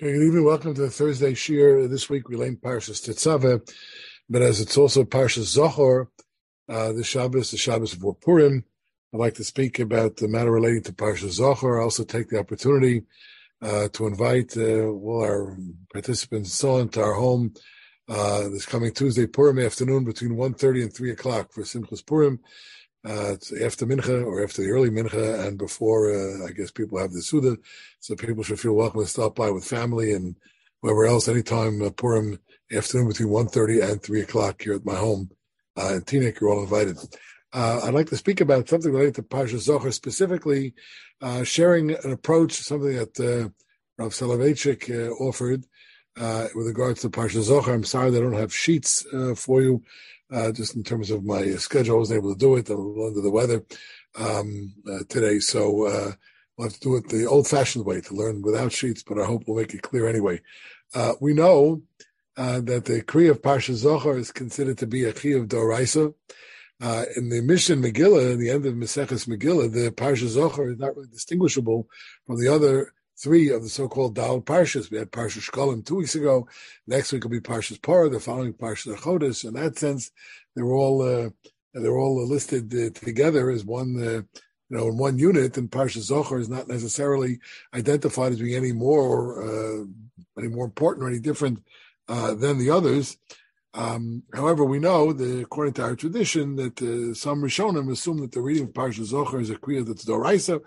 Good evening. Welcome to the Thursday Shiur. This week we learn Parshas Tetzaveh, but as it's also Parshas Zochor, uh, the Shabbos, the Shabbos before Purim, I'd like to speak about the matter relating to Parshas Zochor. I also take the opportunity uh, to invite uh, all our participants and so on to our home uh, this coming Tuesday, Purim afternoon, between 1.30 and 3 o'clock for Simchas Purim. Uh, after Mincha or after the early Mincha and before, uh, I guess people have the Suda. So people should feel welcome to stop by with family and whoever else anytime uh, Purim afternoon between 1.30 and 3 o'clock here at my home. Uh, and Teaneck, you're all invited. Uh, I'd like to speak about something related to Parsha Zochor, specifically uh, sharing an approach, something that uh, Rav Soloveitchik uh, offered with regards to Parsha Zochor. I'm sorry I don't have sheets for you uh, just in terms of my schedule. I wasn't able to do it. Under the weather um, uh, today, so uh, we'll have to do it the old-fashioned way to learn without sheets. But I hope we'll make it clear anyway. Uh, we know uh, that the Kriya of Parsha Zochor is considered to be a Kriya of Doraisa. Uh, in the Mishnah Megillah, in the end of Maseches Megillah, the Parsha Zochor is not really distinguishable from the other three of the so-called Dal Parshas. We had Parsha Shkolim two weeks ago. Next week will be Parshas Parah. The following Parsha Chodesh. In that sense, they're all uh, they're all listed uh, together as one. Uh, you know, in one unit, and Parsha Zochor is not necessarily identified as being any more, uh, any more important or any different uh, than the others. Um, however, we know that according to our tradition that uh, some Rishonim assume that the reading of Parsha Zochor is a kriya that's doraisa,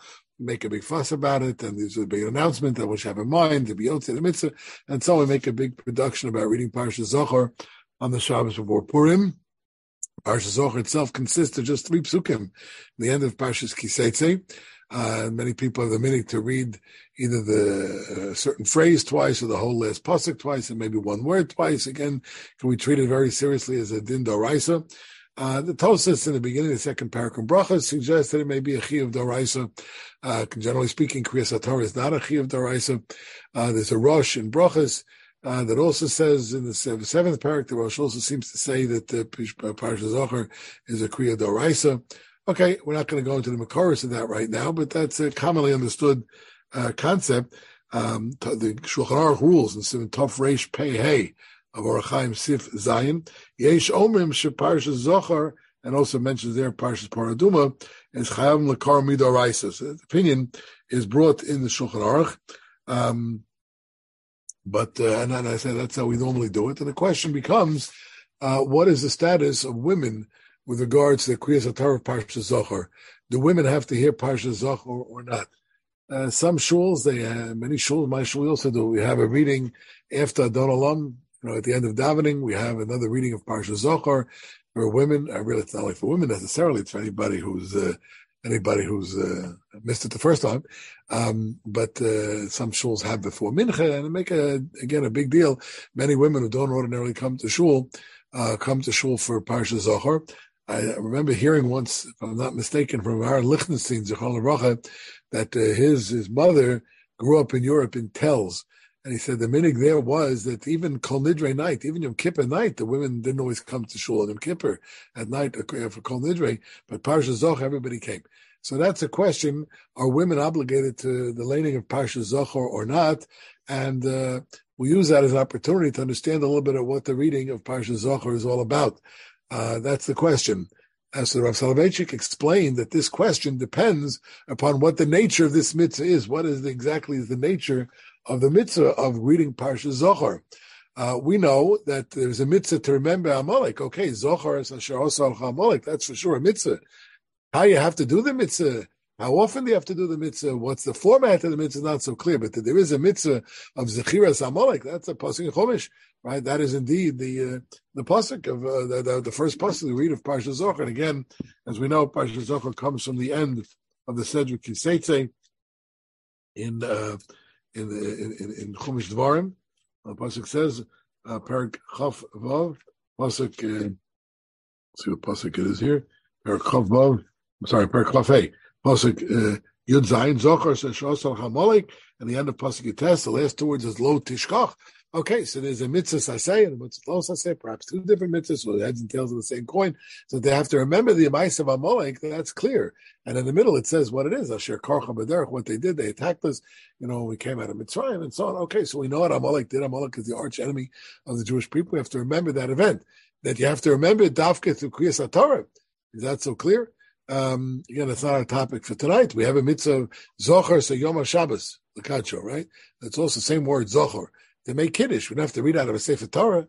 make a big fuss about it, and there's a big announcement that we should have in mind to be to the mitzvah, and so we make a big production about reading Parsha Zochor on the Shabbos before Purim. Parsha Zochor itself consists of just three psukim. The end of Parshas Kiseitze, uh, many people have the minute to read either the uh, certain phrase twice or the whole last pasuk twice, and maybe one word twice. Again, can we treat it very seriously as a din doraisa? Uh, the Tosfos in the beginning of the second paragraph brachas suggests that it may be a chi of doraisa. Uh, generally speaking, Kriyas Torah is not a chi of doraisa. Uh, there's a Rosh in brachas uh, that also says in the seventh paragraph, the Rosh also seems to say that the uh, Parsha Zochor is a Kriya Doraisa. Okay, we're not going to go into the Makoris of that right now, but that's a commonly understood uh, concept. Um, the Shulchan Aruch rules in Simon Tov Reish Pei Hey of Orachaim Sif Zion. Yesh Omrim Sheparsha Zochor, and also mentions there Parshas Paraduma, is Chayam Lakar Midoraisa. So the opinion is brought in the Shulchan Aruch. Um, but uh, and then I said that's how we normally do it. And the question becomes, uh, what is the status of women with regards to the Kriyas Atar of Parsha Zochor? Do women have to hear Parsha Zochor or, not? Uh, some shuls, they have, many shuls, my shul also do. We have a reading after Adon Olam, you know, at the end of davening. We have another reading of Parsha Zochor for women. I really, it's not like for women necessarily. It's for anybody who's uh, anybody who's uh, missed it the first time. Um, but uh, some shuls have before mincha and make a again a big deal. Many women who don't ordinarily come to shul uh, come to shul for parsha zochor. I remember hearing once, if I'm not mistaken, from Aaron Lichtenstein, Zechon Racha, that uh, his his mother grew up in Europe in Telz, and he said the minhag there was that even Kol Nidre night, even Yom Kippur night, the women didn't always come to shul on Yom Kippur at night uh, for Kol Nidre, but Parsha Zoch, everybody came. So that's a question: Are women obligated to the laning of Parsha Zochor or not? And uh, we use that as an opportunity to understand a little bit of what the reading of Parsha Zochor is all about. Uh, that's the question. As so Rav Soloveitchik explained that this question depends upon what the nature of this mitzvah is. What is the, exactly is the nature of the mitzvah of reading Parsha Zochor. Uh, we know that there's a mitzvah to remember Amalek. Okay, Zochor is Asher Amalek. That's for sure a mitzvah. How you have to do the mitzvah, how often do you have to do the mitzvah? What's the format of the mitzvah? Not so clear, but there is a mitzvah of Zechiras Amalek. That's a pasuk in Chumash, right? That is indeed the uh, the pasuk of uh, the, the, the, first pasuk we read of Parsha Zochor. And again, as we know, Parsha Zochor comes from the end of the Sedric Kiseitze in uh, in the in, in, Chumash Dvarim. The pasuk says, uh, "Perak Chaf Vav." Pasuk. Uh, see what pasuk it is here. Perak Chaf Vav. I'm sorry, Perak Chaf. Pasuk uh, Yud Zayin Zochar says Shosal Hamolik, and the end of pasuk Yites. The last two words is Lo Tishkach. Okay, so there's a mitzvah saseh and a mitzvah lo saseh, perhaps two different mitzvahs with heads and tails of the same coin. So they have to remember the Amais of Amalek, that's clear. And in the middle it says what it is, Asher Karcha B'derech, what they did, they attacked us, you know, we came out of Mitzrayim and so on. Okay, so we know what Amalek did. Amalek is the arch enemy of the Jewish people. We have to remember that event. That you have to remember Dafka through Kriyas Torah. Is that so clear? Um, again, it's not our topic for tonight. We have a mitzvah Zohar so Yom Shabbos, the right? That's also the same word Zohar to make Kiddush. We don't have to read out of a Sefer Torah,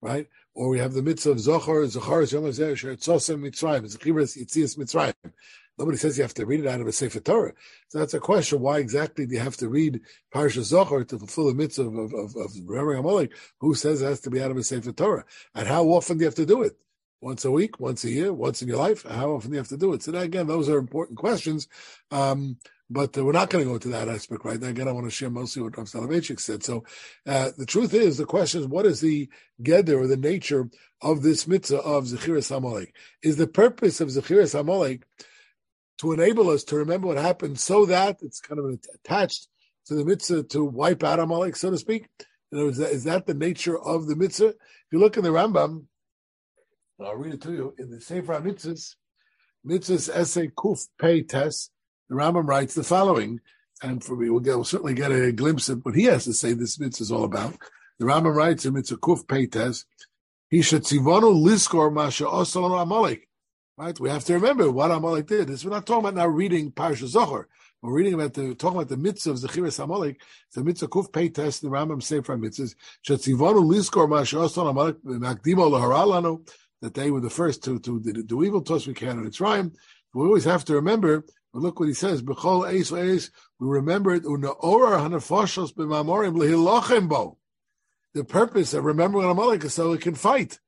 right? Or we have the mitzvah of Zohar, Zohar is Yom Hazeh, Shertzosem Mitzrayim, Zechiras Yitzias Mitzrayim. Nobody says you have to read it out of a Sefer Torah. So that's a question. Why exactly do you have to read Parsha Zochor to fulfill the mitzvah of, of, of remembering Amalek? Who says it has to be out of a Sefer Torah? And how often do you have to do it? Once a week, once a year, once in your life? How often do you have to do it? So that, again, those are important questions. Um, but uh, we're not going to go into that aspect right now. Again, I want to share mostly what Rav Soloveitchik said. So uh, the truth is, the question is, what is the gather or the nature of this mitzvah of Zechiras Amalek? Is the purpose of Zechiras Amalek to enable us to remember what happened so that it's kind of attached to the mitzvah to wipe out Amalek, so to speak? In other words, is that the nature of the mitzvah? If you look in the Rambam, I'll read it to you, in the Sefer Mitzvahs, Mitzvahs Essay Kuf Pei Tes, the Rambam writes the following, and for me, we'll, get, we'll certainly get a glimpse of what he has to say this mitzvah is all about. The Rambam writes in Mitzvah Kuf Peites, he should tzivonu liskor masha osal Amalek. Right? We have to remember what Amalek did. This, we're not talking about now reading Parsha Zochor. We're reading about the talking about the mitzvah of Zechiras Amalek. The mitzvah Kuf Peites, the Rambam Sefer mitzvahs. Should tzivonu liskor masha osal Amalek makdimo laharalanu that they were the first to to do evil to us. We can and it's rhyme. We always have to remember but look what he says. B'chol eis eis, we remember it. Unaora hanafashos b'mamorim lehilochem bo. The purpose of remembering Amalek is so we can fight.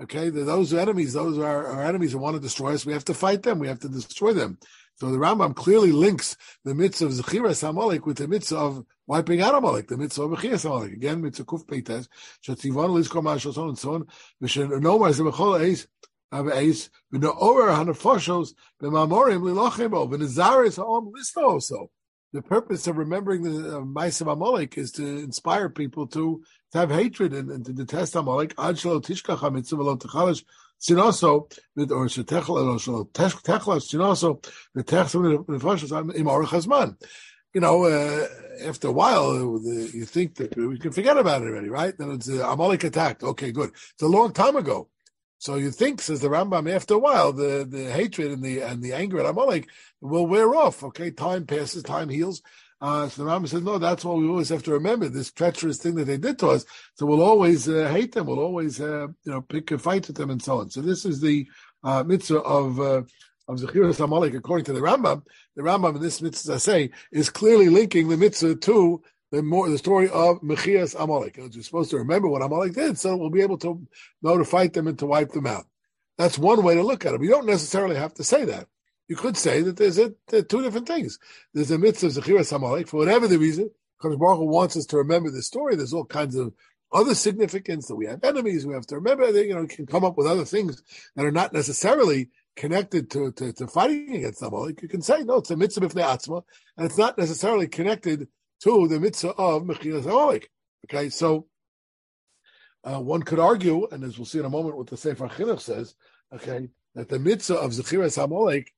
Okay, those are enemies, those are our enemies who want to destroy us. We have to fight them. We have to destroy them. So the Rambam clearly links the mitzvah of Zechiras Amalek with the mitzvah of wiping out Amalek, the mitzvah of Zechiras Amalek. Again, mitzvah kuf peites, shatzivon lizkor ma'ashos and so on. V'shen nomar eis, ace the over hanafoshos the mamorim lilachemo the nazaris ha'om lista also. The purpose of remembering the uh, Maisa Amalek is to inspire people to, to have hatred and, and to detest Amalek. Ad shelo tishkach hamitzvah lo techalish sinoso or shetechel techlas sinoso the techsim nefoshos im orach hazman. You know, uh, after a while, uh, you think that we can forget about it already, right? Then it's uh, Amalek attacked. Okay, good. It's a long time ago. So you think, says the Rambam, after a while, the, the hatred and the and the anger at Amalek will wear off. Okay, time passes, time heals. Uh, so the Rambam says, no, that's what we always have to remember, this treacherous thing that they did to us. So we'll always uh, hate them, we'll always, uh, you know, pick a fight with them and so on. So this is the uh, mitzvah of, uh, of Zechiras Amalek, according to the Rambam. The Rambam in this mitzvah, say, is clearly linking the mitzvah to the more the story of Mechias Amalek. You're supposed to remember what Amalek did, so we'll be able to know to fight them and to wipe them out. That's one way to look at it. You don't necessarily have to say that. You could say that there's a, there two different things. There's a mitzvah of Zechiras Amalek, for whatever the reason, because Baruch wants us to remember the story. There's all kinds of other significance that we have enemies. We have to remember that, you know, can come up with other things that are not necessarily connected to, to, to fighting against Amalek. You can say, no, it's a mitzvah of the atzma, and it's not necessarily connected to the mitzvah of Mechilas Amalek. Okay, so uh, one could argue, and as we'll see in a moment what the Sefer Chinuch says, okay, that the mitzvah of Zechiras Amalek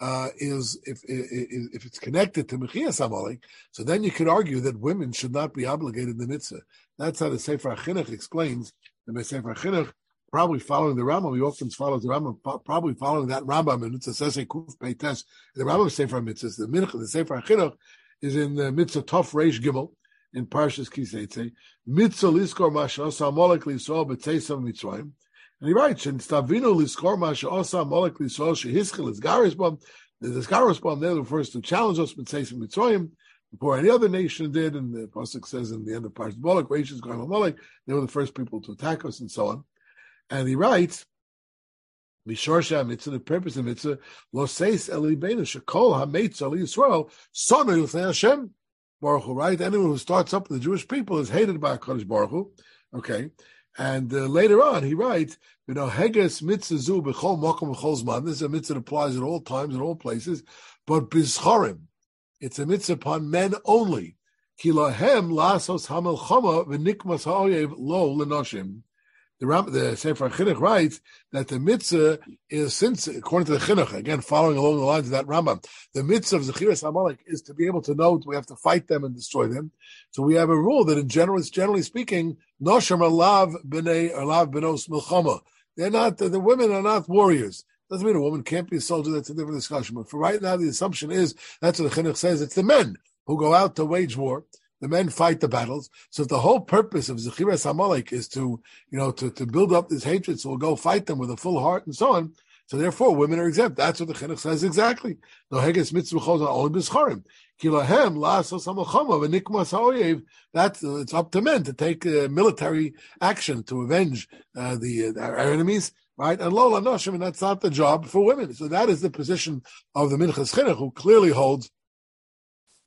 uh, is if, if, if it's connected to Mechias Amalek, so then you could argue that women should not be obligated in the mitzvah. That's how the Sefer Chinuch explains. The Sefer Chinuch, probably following the Rambam, he often follows the Rambam, probably following that Rambam, and it's a Sese Kuf Peites, the Rambam Sefer Mitzvah, the Minch, the Sefer Chinuch is in the mitzvah Tov Reish Gimel in Parshas Kiseitze. Mitzvah liskor masha asa molek lisol b'tzeisam mitzrayim. And he writes, and stavino liskor masha asa molek lisol shehiskel is garisbom. The garisbom there refers to challenge us b'tzeisam mitzrayim before any other nation did. And the pasuk says in the end of Parshas Molek, Reishis Garma Molek, they were the first people to attack us and so on. And he writes, Mishorsha mitzvah, the purpose of mitzvah, lo seis elibenu shekol hametz ali Yisrael, son of Hashem, Baruch Hu, right? Anyone who starts up with the Jewish people is hated by HaKadosh Baruch Hu, okay? And uh, later on, he writes, you know, Heges mitzvah zu b'chol mokum b'chol zman. This is a mitzvah that applies at all times, in all places. But bizchorim, it's a mitzvah upon men only. Kilahem lasos hamelchama v'nikmas ha'oyev lo lenoshim. The, Ram, the Sefer Chinuch writes that the mitzvah is since, according to the Chinuch, again following along the lines of that Rambam, the mitzvah of Zechiras Amalek is to be able to know we have to fight them and destroy them. So we have a rule that in general, generally speaking, Nosham alav b'nei alav b'nos milchama. They're not the, the women are not warriors. Doesn't mean a woman can't be a soldier. That's a different discussion. But for right now, the assumption is that's what the Chinuch says. It's the men who go out to wage war. The men fight the battles. So if the whole purpose of Zechiras Amalek is to, you know, to, to build up this hatred, so we'll go fight them with a full heart and so on. So therefore, women are exempt. That's what the Chinuch says exactly. No heges mitzvah only b'scharim. Kilahem la'asos hamachama v'nikmas ha'oyev. That's it's up to men to take uh, military action to avenge uh, the uh, our enemies, right? And lola noshim, and that's not the job for women. So that is the position of the Minchas Chinuch, who clearly holds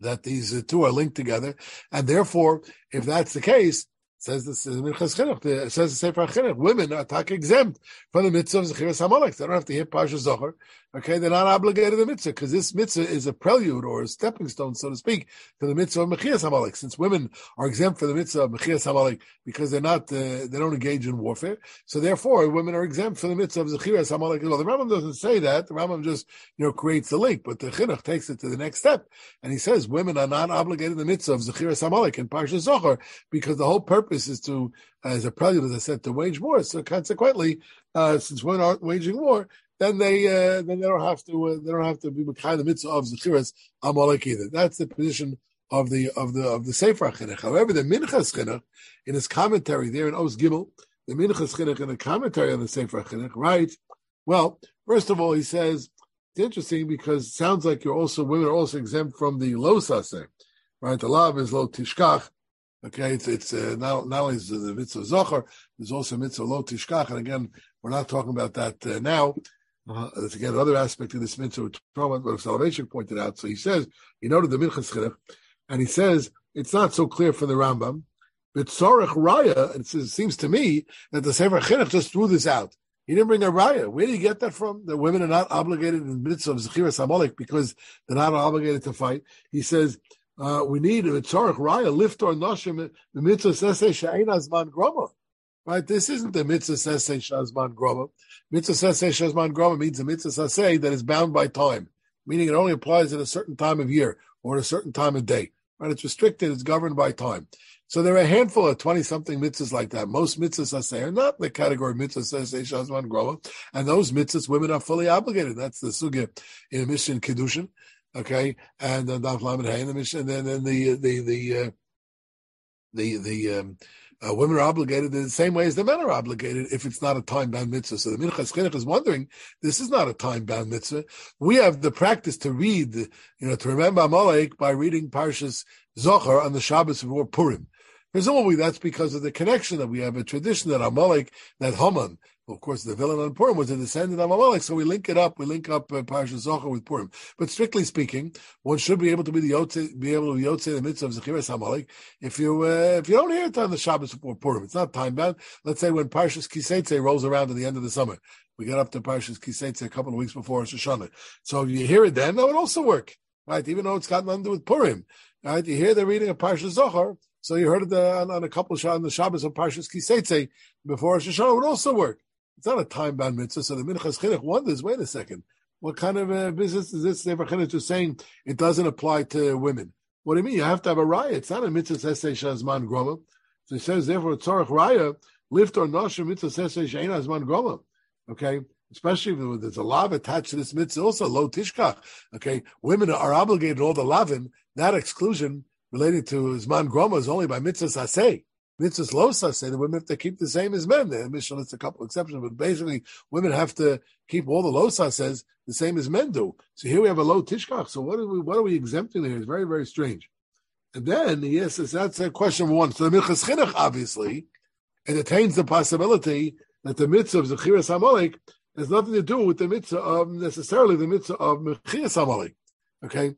that these two are linked together, and therefore, if that's the case, says in Minchas Chinuch, it says the Sefer Chinuch, women are tak exempt from the mitzvah of Zechiras Hamalek. They don't have to hear Pasha Zochor. Okay, they're not obligated to the mitzvah because this mitzvah is a prelude or a stepping stone, so to speak, to the mitzvah of Mechias Hamalek. Since women are exempt from the mitzvah of Mechias Hamalek because they're not, uh, they don't engage in warfare, so therefore women are exempt from the mitzvah of Zechiras Hamalek. Well, the Rambam doesn't say that. The Rambam just, you know, creates the link, but the Chinuch takes it to the next step, and he says women are not obligated to the mitzvah of Zechiras Hamalek in Parsha Zochor because the whole purpose is to, as a prelude, as I said, to wage war. So consequently, uh, since women aren't waging war, then they uh, then they don't have to uh, they don't have to be kind the mitzvah of zechiras amalek either. That's the position of the of the of the Sefer Chinuch. However, the Minchas Chinuch in his commentary there in Os Gimel, the Minchas Chinuch in the commentary on the Sefer Chinuch writes, well, first of all, he says it's interesting because it sounds like you're also women are also exempt from the lo saseh, right? The law is lo tishkach. Okay, it's it's uh, not, not only is the mitzvah zocher, there's also mitzvah lo tishkach, and again, we're not talking about that uh, now. Uh, that's again another aspect of this mitzvah, which what Salvation pointed out. So he says, he noted the Minchas Chinuch, and he says it's not so clear for the Rambam, but Tzorech Raya, it seems to me that the Sefer Chinuch just threw this out. He didn't bring a raya. Where do you get that from? That women are not obligated in the mitzvah of Zechiras Amalek because they're not obligated to fight. He says, uh, we need a tzarech raya, lift or noshim, the mitzvah says, she'ein azman groma. Right? This isn't the mitzvah saseh shazman groma. Mitzvah saseh shazman groma means a mitzvah saseh that is bound by time, meaning it only applies at a certain time of year or at a certain time of day. Right? It's restricted. It's governed by time. So there are a handful of 20 something mitzvahs like that. Most mitzvahs I say, are not in the category of mitzvah saseh shazman groma. And those mitzvahs, women are fully obligated. That's the sugya in a mishnah kedushin. Okay. And then uh, the mission, and then, then the, the, the, uh, the, the, um, uh, women are obligated in the same way as the men are obligated if it's not a time bound mitzvah. So the Minchas Chinuch is wondering, this is not a time bound mitzvah. We have the practice to read, you know, to remember Amalek by reading Parshas Zochor on the Shabbos before Purim. Presumably that's because of the connection that we have, a tradition that Amalek, that Haman, of course, the villain on Purim was a descendant of Amalek, so we link it up. We link up uh, Parashat Zochor with Purim. But strictly speaking, one should be able to be the yotze, be able to yotze the mitzvah of Zechiras Amalek if you uh, if you don't hear it on the Shabbos before Purim. It's not time bound. Let's say when Parshas Kiseitze rolls around at the end of the summer, we get up to Parshas Kiseitze a couple of weeks before Rosh Hashanah. So if you hear it then, that would also work, right? Even though it's got nothing to do with Purim, right? You hear the reading of Parshas Zochor. So you heard it on, on a couple of on the Shabbos of Parshas Kiseitze before Rosh Hashanah would also work. It's not a time bound mitzvah. So the Minchas Chinuch wonders, wait a second, what kind of a business is this? Sefer Chinuch just saying it doesn't apply to women. What do you mean? You have to have a raya. It's not a mitzvah sesei shazman groma. So he says, therefore, tzorach raya, lift or noshim mitzvah sesei shein azman groma. Okay? Especially if there's a lav attached to this mitzvah, also lo tishkach. Okay? Women are obligated all the lavin. That exclusion related to zman groma is only by mitzvah saseh mitzvahs losa say that women have to keep the same as men. The Mishnah lists a couple exceptions, but basically women have to keep all the losa says the same as men do. So here we have a low tishkach. So what are we what are we exempting here? It's very very strange. And then yes, that's a question one. So the Minchas Chinuch obviously entertains the possibility that the mitzvah of Zechiras Amalek has nothing to do with the mitzvah of necessarily the mitzvah of Mechias Amalek. Okay,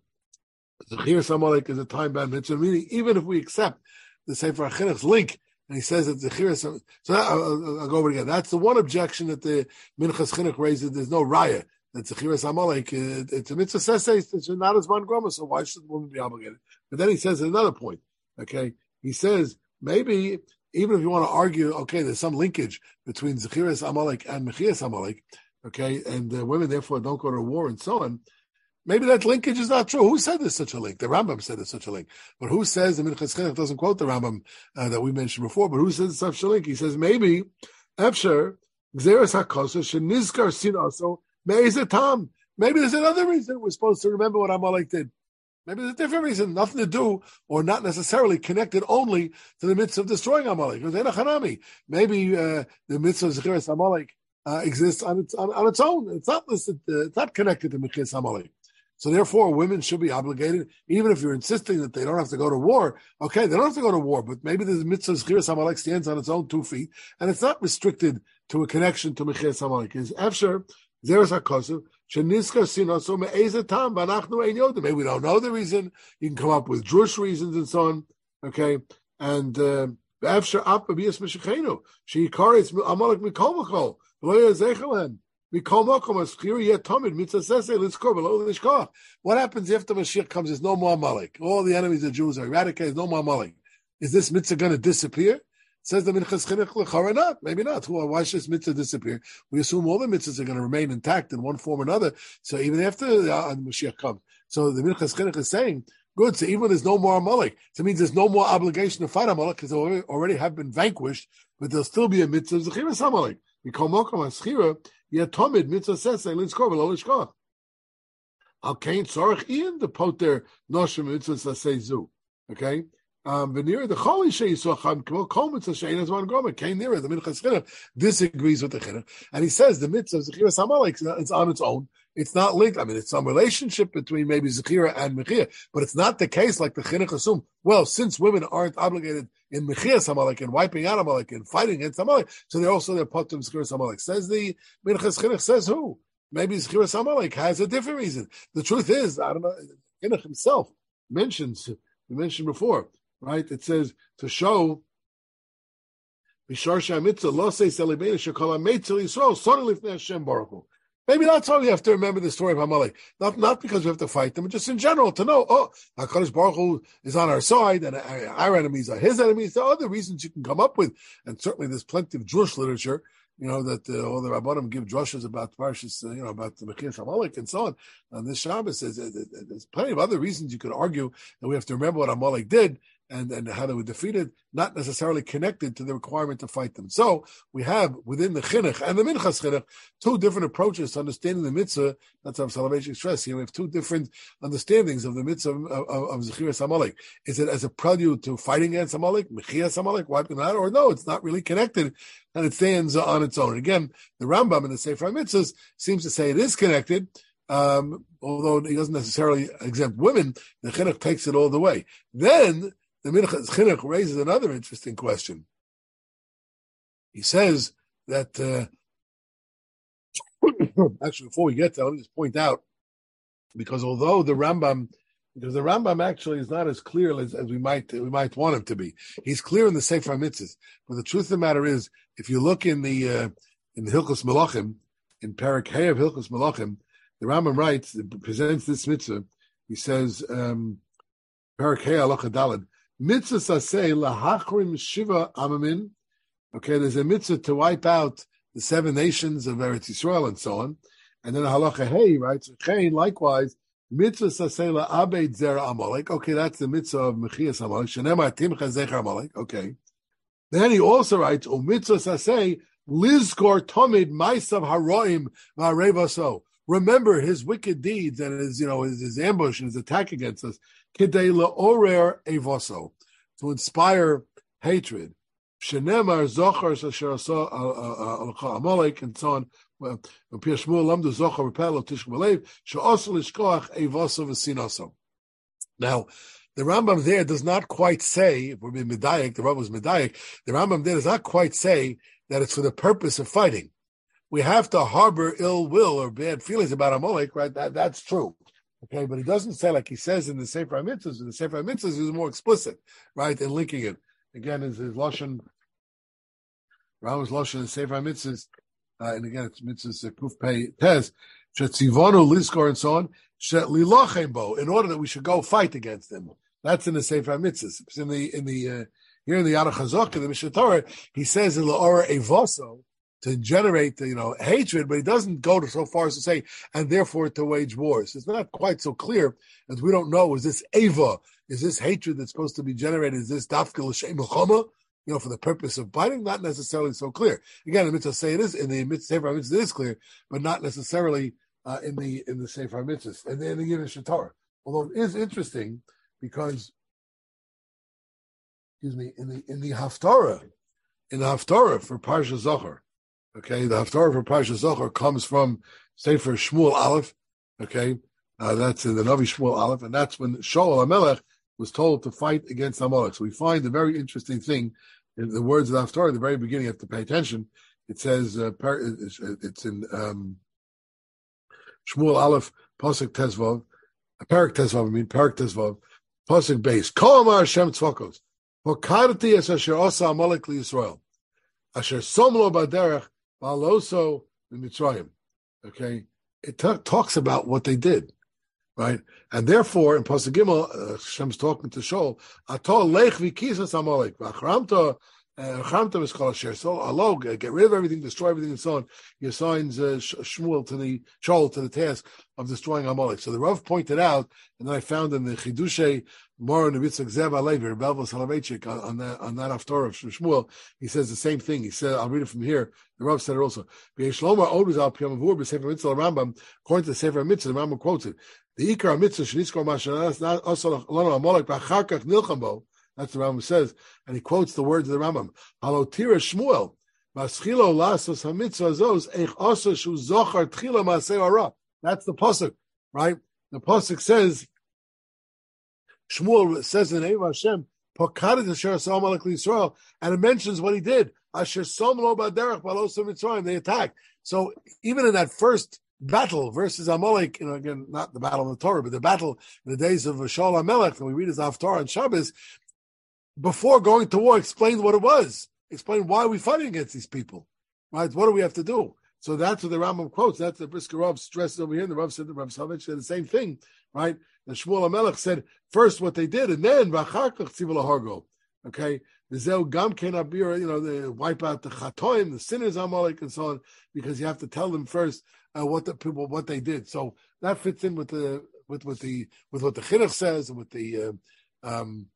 Zechiras Amalek is a time bound mitzvah, meaning even if we accept the Sefer Chinuch's link, and he says that the Chiras. So I'll, I'll, go over again. That's the one objection that the Minchas Chinuch raises. There's no raya. That the Chiras Amalek. It's a mitzvah says it's not as man groma, so why should the woman be obligated? But then he says another point. Okay, he says maybe even if you want to argue, okay, there's some linkage between Zechiras Amalek and Mechias Amalek, okay, and uh, women therefore don't go to war and so on. Maybe that linkage is not true. Who said there's such a link? The Rambam said there's such a link. But who says the Minchas Chinuch doesn't quote the Rambam uh, that we mentioned before? But who says such a link? He says maybe Efsher Xeris Hakosa Shenizkar Sin also Me'izatam. Maybe there's another reason we're supposed to remember what Amalek did. Maybe there's a different reason, nothing to do, or not necessarily connected only to the mitzvah of destroying Amalek. Maybe uh, the mitzvah of Zechiras Amalek uh, exists on its on, on, its own. It's not listed. Uh, it's not connected to Mechias Amalek. So therefore, women should be obligated, even if you're insisting that they don't have to go to war. Okay, they don't have to go to war, but maybe the mitzvah of Zechiras Amalek stands on its own two feet, and it's not restricted to a connection to Mechias Amalek. Is Efsher Zeres HaKosev Sheniska Sinoso Me'ezetam Vanachnu Ein Yodim. Maybe we don't know the reason. You can come up with Jewish reasons and so on. Okay, and uh, Efsher Appa Bias Meshachenu Sheikaris Amalek Mikol Makol Lo Yezechelem. What happens after Mashiach comes? There's no more Amalek. All the enemies of Jews are eradicated. No more Amalek. Is this mitzvah going to disappear? Says the Minchas Chinuch not. Maybe not. Why should this mitzvah disappear? We assume all the mitzvahs are going to remain intact in one form or another. So even after uh, Mashiach comes, so the Minchas Chinuch is saying, good. So even there's no more Amalek, so it means there's no more obligation to fight Amalek because they already have been vanquished, but there'll still be a mitzvah of Zechiras Amalek. We call Mokom Aschira, Yatomid mitzvah says, Linskor, Velo Lishkoch. Al Kain Tzorach Ian, the Poter Noshim mitzvah Zu. Okay? Um, near the Choli Sheisochan Kol Kol Mitzvah Shein as one Gomer came near the Minchas Chinuch disagrees with the Chinuch, and he says the mitzvah of Zechira Samalek it's on its own. It's not linked. I mean, it's some relationship between maybe Zechira and Mechia, but it's not the case like the Chinuch assume. Well, since women aren't obligated in Mechia Samalek and wiping out Amalek and fighting against Amalek, so they're also they're potem Zechira Samalek. Says the Minchas Chinuch says who? Maybe Zechira Samalek has a different reason. The truth is, I don't know. Chinuch himself mentions we mentioned before right? It says to show Maybe why we have to remember the story of Hamalek. Not not because we have to fight them, but just in general to know, oh, HaKadosh Baruch Hu is on our side and our enemies are his enemies. There are other reasons you can come up with. And certainly there's plenty of Jewish literature, you know, that uh, all the Rabbanim give drushes about Parshas, uh, you know, about the Mechir Hamalek and so on. And this Shabbos says there's plenty of other reasons you could argue that we have to remember what Amalek did and, and how they were defeated, not necessarily connected to the requirement to fight them. So we have within the chinuch and the minchas chinuch two different approaches to understanding the mitzvah. That's how Soloveitchik stress here. We have two different understandings of the mitzvah of, of, of Zechiras Amalek. Is it as a prelude to fighting against Amalek, Mechias Amalek, wiping them out, or no, it's not really connected and it stands on its own. Again, the Rambam in the Sefer Mitzvahs seems to say it is connected, um, although he doesn't necessarily exempt women, the chinuch takes it all the way. Then the Minchas Chinuch raises another interesting question. He says that, uh, actually, before we get there, let me just point out, because although the Rambam, because the Rambam actually is not as clear as, as we might we might want him to be. He's clear in the Sefer Mitzvahs, but the truth of the matter is, if you look in the uh, in the Hilchos Melachim, in Parak Hay of Hilchos Melachim, the Rambam writes, presents this mitzvah. He says, um, Parak Hay Dalad, Mitzvah saseh lahachrim shiva amamin. Okay, there's a mitzvah to wipe out the seven nations of Eretz Yisrael and so on. And then halacha hey writes, Chain likewise, mitzvah saseh la'abed zera amalek. Okay, that's the mitzvah of mechias amalek. Shenemar timcha zecher amalek. Okay. Then he also writes, o mitzvah saseh lizkor tomid maisav haroim va'arevaso. Remember his wicked deeds and his, you know, his, his ambush and his attack against us kidei evoso, to inspire hatred. Shenemar zochar asher asa uh, uh, uh, amalek and so on. Pir Shmuel lamdu zochar repel lishkoach evoso. Now, the Rambam there does not quite say, if we're being medayik, the medayik, the Rambam there does not quite say that it's for the purpose of fighting. We have to harbor ill will or bad feelings about Amalek, right? That, that's true. Okay, but he doesn't say like he says in the Sefer Mitzvahs. In the Sefer Mitzvahs, is more explicit, right, in linking it. Again, is his lashon, Rambam's lashon in Sefer Mitzvahs, uh, and again, it's Mitzvahs Kuf Pei Tez, Shetzivonu Liskor and so on, Shetlilochem Bo, in order that we should go fight against them. That's in the Sefer Mitzvahs. It's in the in the uh, here in the Yad Chazak in the Mishnah Torah, he says in the Laora Evoso to generate you know hatred, but he doesn't go to so far as to say and therefore to wage wars. It's not quite so clear as we don't know. Is this Ava? Is this hatred that's supposed to be generated? Is this Dafka L'Shem you know, for the purpose of biting, not necessarily so clear. Again, the mitzvah say it is in the mitzvah mitzvah it is clear, but not necessarily uh, in the in the Sefer mitzvahs and then the Yiddish Torah. Although it is interesting because, excuse me, in the in the Haftarah, in the Haftarah for Parsha Zochor, okay, the Haftarah for Parsha Zochor comes from Sefer Shmuel Aleph, okay, uh, that's in the Navi Shmuel Aleph, and that's when Shaul Amelech was told to fight against Amalek. So we find a very interesting thing in the words of the Haftarah at the very beginning. You have to pay attention. It says uh, it's in um, Shmuel Aleph Pasuk Tezvav, uh, Parak Tezvav. I mean Parak Tezvav, Pasuk base. Kol Amar Hashem Tzvakos. Hokarti es asher osa Amalek Yisrael. Asher somlo baderech baloso Mitzrayim. Okay, it t- talks about what they did right? And therefore, in Pasuk Gimel, uh, Hashem's talking to Shaul, Atol lech v'kisas amalek, v'achramta, uh, Chamta is called Asher. So Allah, get rid of everything, destroy everything, and so on. He assigns uh, Shmuel to the Shaul to the task of destroying Amalek. So the Rav pointed out, and then I found in the Chidushe Mor Nevitzak Zev Alevi, Belvos Soloveitchik, on that on that Haftorah of Shmuel, he says the same thing. He said, I'll read it from here. The Rav said it also. According to the Sefer Mitzvah, the Rambam quotes it. The Ikar Mitzvah Shniskor Mashanas Asal Lano Amalek B'Acharkach Nilchamo. That's the Rambam says, and he quotes the words of the Rambam. Halotira Shmuel. Maschilo lasos hamitzvah zos eich asa shu zochar tchila maaseh That's the pasuk, right? The pasuk says, Shmuel says in the name of Hashem, Pokadet Asher Amalek Yisrael, and it mentions what he did. Asher Somlo Baderech Balosim Mitzrayim. They attacked. So even in that first battle versus Amalek, you know, again, not the battle of the Torah, but the battle in the days of Shaul Amalek, we read his Haftarah and Shabbos, before going to war, explained what it was, explained why we're fighting against these people, right? What do we have to do? So that's what the Rambam quotes. That's the Brisker Rav stresses over here. And the Rav said, the Rav Salvich said the same thing, right? And Shmuel Amelech said first what they did, and then Vachakach Tzivul Hargo. Okay, the Zeu Gam be, you know, they wipe out the Chatoim, the sinners, Amalek, and so on, because you have to tell them first uh, what the people what they did. So that fits in with the with with the with what the Chinuch says and with the uh, um,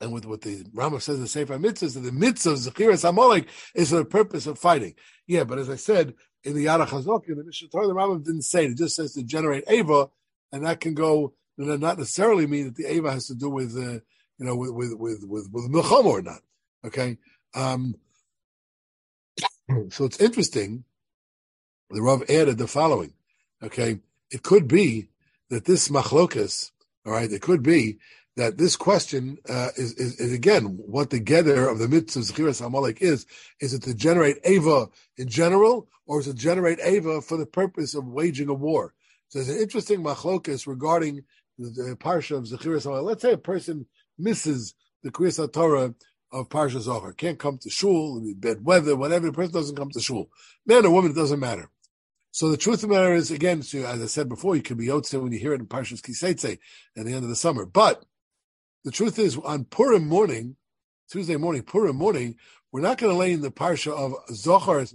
and with what the Rambam says in the Sefer Mitzvahs, that the mitzvah of Zechiras Amalek is for the purpose of fighting. Yeah, but as I said, in the Yad Chazok, in the Mishnah Torah, the Rambam didn't say it. It just says to generate Ava, and that can go, not necessarily mean that the Ava has to do with, uh, you know, with, with, with, with, with Milchama or not. Okay. Um, so it's interesting. The Rav added the following. Okay. It could be that this machlokas, all right, it could be that this question uh, is, is, is, again what the gather of the mitzvah Zechiras Amalek is. Is it to generate Ava in general, or is it generate Ava for the purpose of waging a war? So there's an interesting machlokas regarding the, the parsha of Zechiras Amalek. Let's say a person misses the Kriyas Torah of Parsha Zochor, can't come to shul, bad weather, whatever, the person doesn't come to shul. Man or woman, it doesn't matter. So the truth of the matter is, again, so as I said before, you can be Yotze when you hear it in Parshas Kiseitze at the end of the summer. But the truth is, on Purim morning, Tuesday morning, Purim morning, we're not going to lay in the parsha of Zochor,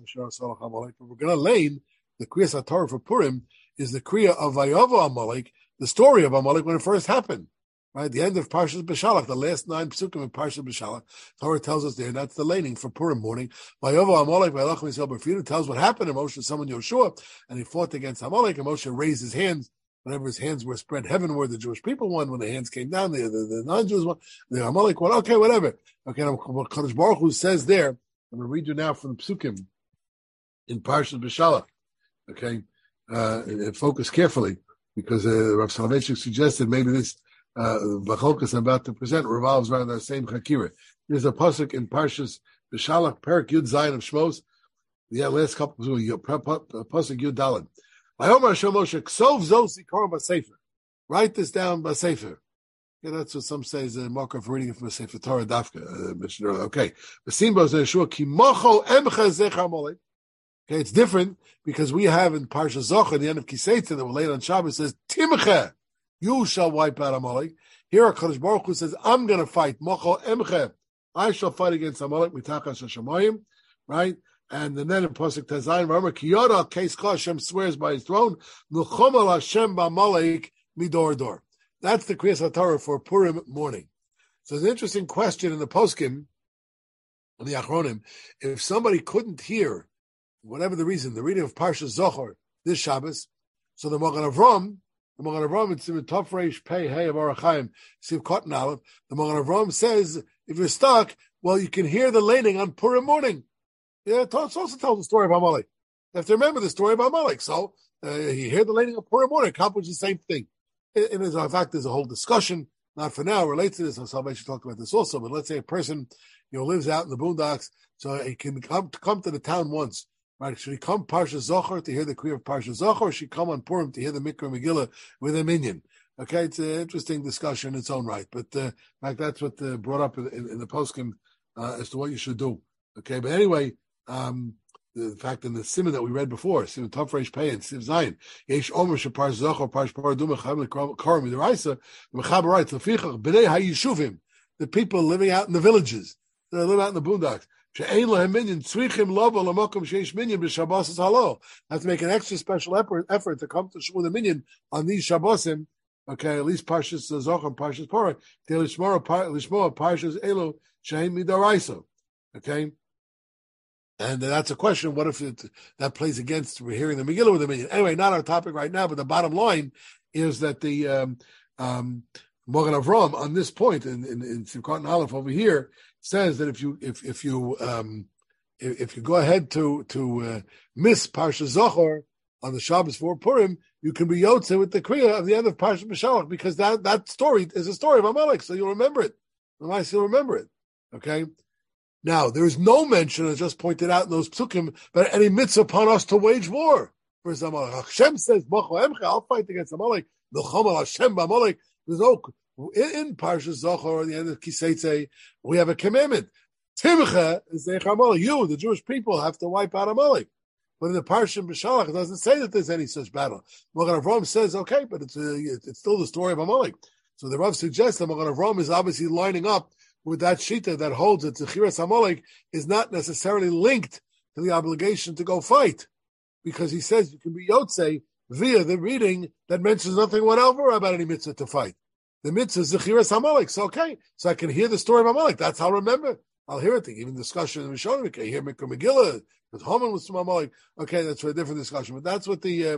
but we're going to lay in the Kriya Torah for Purim is the Kriya of Vayava Amalek, the story of Amalek when it first happened. Right, the end of Parshas Beshalach, the last nine psukim of Parshas Beshalach, Torah tells us there and that's the laning for Purim morning. Vayova Amalek Vayalachim Yisrael Berfina tells what happened. And Moshe summoned Yeshua, and he fought against Amalek, and Moshe raised his hands whenever his hands were spread heavenward, the Jewish people won. When the hands came down, the, the, the non-Jews won. The Amalek won. Okay, whatever. Okay, now Kadosh Baruch Hu says there, I'm going to read you now from the Psukim in Parshas Beshalach. Okay, uh, and, focus carefully because uh, Rav Soloveitchik suggested maybe this uh, I'm about to present revolves around that same Chakira. There's a pasuk in Parshas Beshalach, Perak Yud Zion of Shmos. The last couple of pasuk Yud Dalad. Write this down by Sefer. Yeah, that's what some say is a marker for reading it from a Sefer Torah Dafka. Uh, okay. Okay, it's different because we have in Parsha Zoch at the end of Kiseitza that we're late on Shabbos says, Timcha, you shall wipe out Amalek. Here, Hakadosh Baruch Hu says, "I'm going to fight Mocho Emche. I shall fight against Amalek mitachas Hashemayim." Right, and then in Pasuk Tezayin, remember Kiyoda Case Hashem swears by his throne, Nuchomal Hashem B'Amalek Midor Dor. That's the Kriyas Torah for Purim morning. So it's an interesting question in the poskim, in the Achronim. If somebody couldn't hear, whatever the reason, the reading of Parsha Zochor this Shabbos, so the Magen Avram, the Magen Avram, it's in top Reish Pei Hey of Arachayim, Siv Cotton Aleph, the Magen Avram says, if you're stuck, well, you can hear the laning on Purim morning. Yeah, it also tells the story of Amalek. You have to remember the story of Amalek. So uh, you hear the laning of Purim morning, accomplish the same thing in, in fact, there's a whole discussion, not for now, related to this. On salvation, talked about this also. But let's say a person, you know, lives out in the boondocks, so he can come come to the town once. Right? Should he come Parsha Zochor to hear the Kriya of Parsha Zochor, or should he come on Purim to hear the Mikra Megillah with a minion? Okay, it's an interesting discussion in its own right. But uh, fact, that's what uh, brought up in, in, in the poskim uh, as to what you should do. Okay, but anyway, um, the fact in the simon that we read before, simon Tafresh Pei and Siv Zion, Yesh Omer Shapar Zochar Parsh Paradum Mechabel Karim Midaraisa Mechaber Right Lefichach Bnei Hayishuvim, the people living out in the villages, that live out in the boondocks. She'ein lahem minyan tzrichim lovo lamokum sheish minyan b'shabbos halo. Have to make an extra special effort, effort to come to shul the minyan on these shabbosim. Okay, at least parshas Zochar, parshas Porah, to lishmor parshas Elo she'ein midaraisa. Okay. And that's a question. What if it, that plays against we're hearing the Megillah with a minion? Anyway, not our topic right now, but the bottom line is that the um, um, Magen Avram on this point in, in, in Simchat Aleph over here says that if you if if you um, if, if, you go ahead to to uh, miss Parsha Zochor on the Shabbos for Purim, you can be Yotze with the Kriya of the end of Parsha Mishalach because that that story is a story of Amalek, so you'll remember it. Otherwise, you'll remember it. Okay. Now, there is no mention, as just pointed out in those psukim, but any mitzvah upon us to wage war. For example, Hashem says, I'll fight against Amalek. Hashem Amalek. There's no, in, Parsha Zochor, at the end of Kiseitze, we have a commandment. Timcha is the Amalek. You, the Jewish people, have to wipe out Amalek. But in the Parsha B'Shalach, it doesn't say that there's any such battle. Magen Avram says, okay, but it's, a, it's still the story of Amalek. So the Rav suggests that Magen Avram is obviously lining up with that shita that holds that Zechiras Amalek is not necessarily linked to the obligation to go fight, because he says you can be Yotze via the reading that mentions nothing whatever about any mitzvah to fight. The mitzvah is Zechiras Amalek. So okay, so I can hear the story of Amalek. That's how I remember. I'll hear it. Even discussion in Rishonim, can hear Mikra Megillah, because Haman was from Amalek. Okay, that's for a different discussion. But that's what the uh,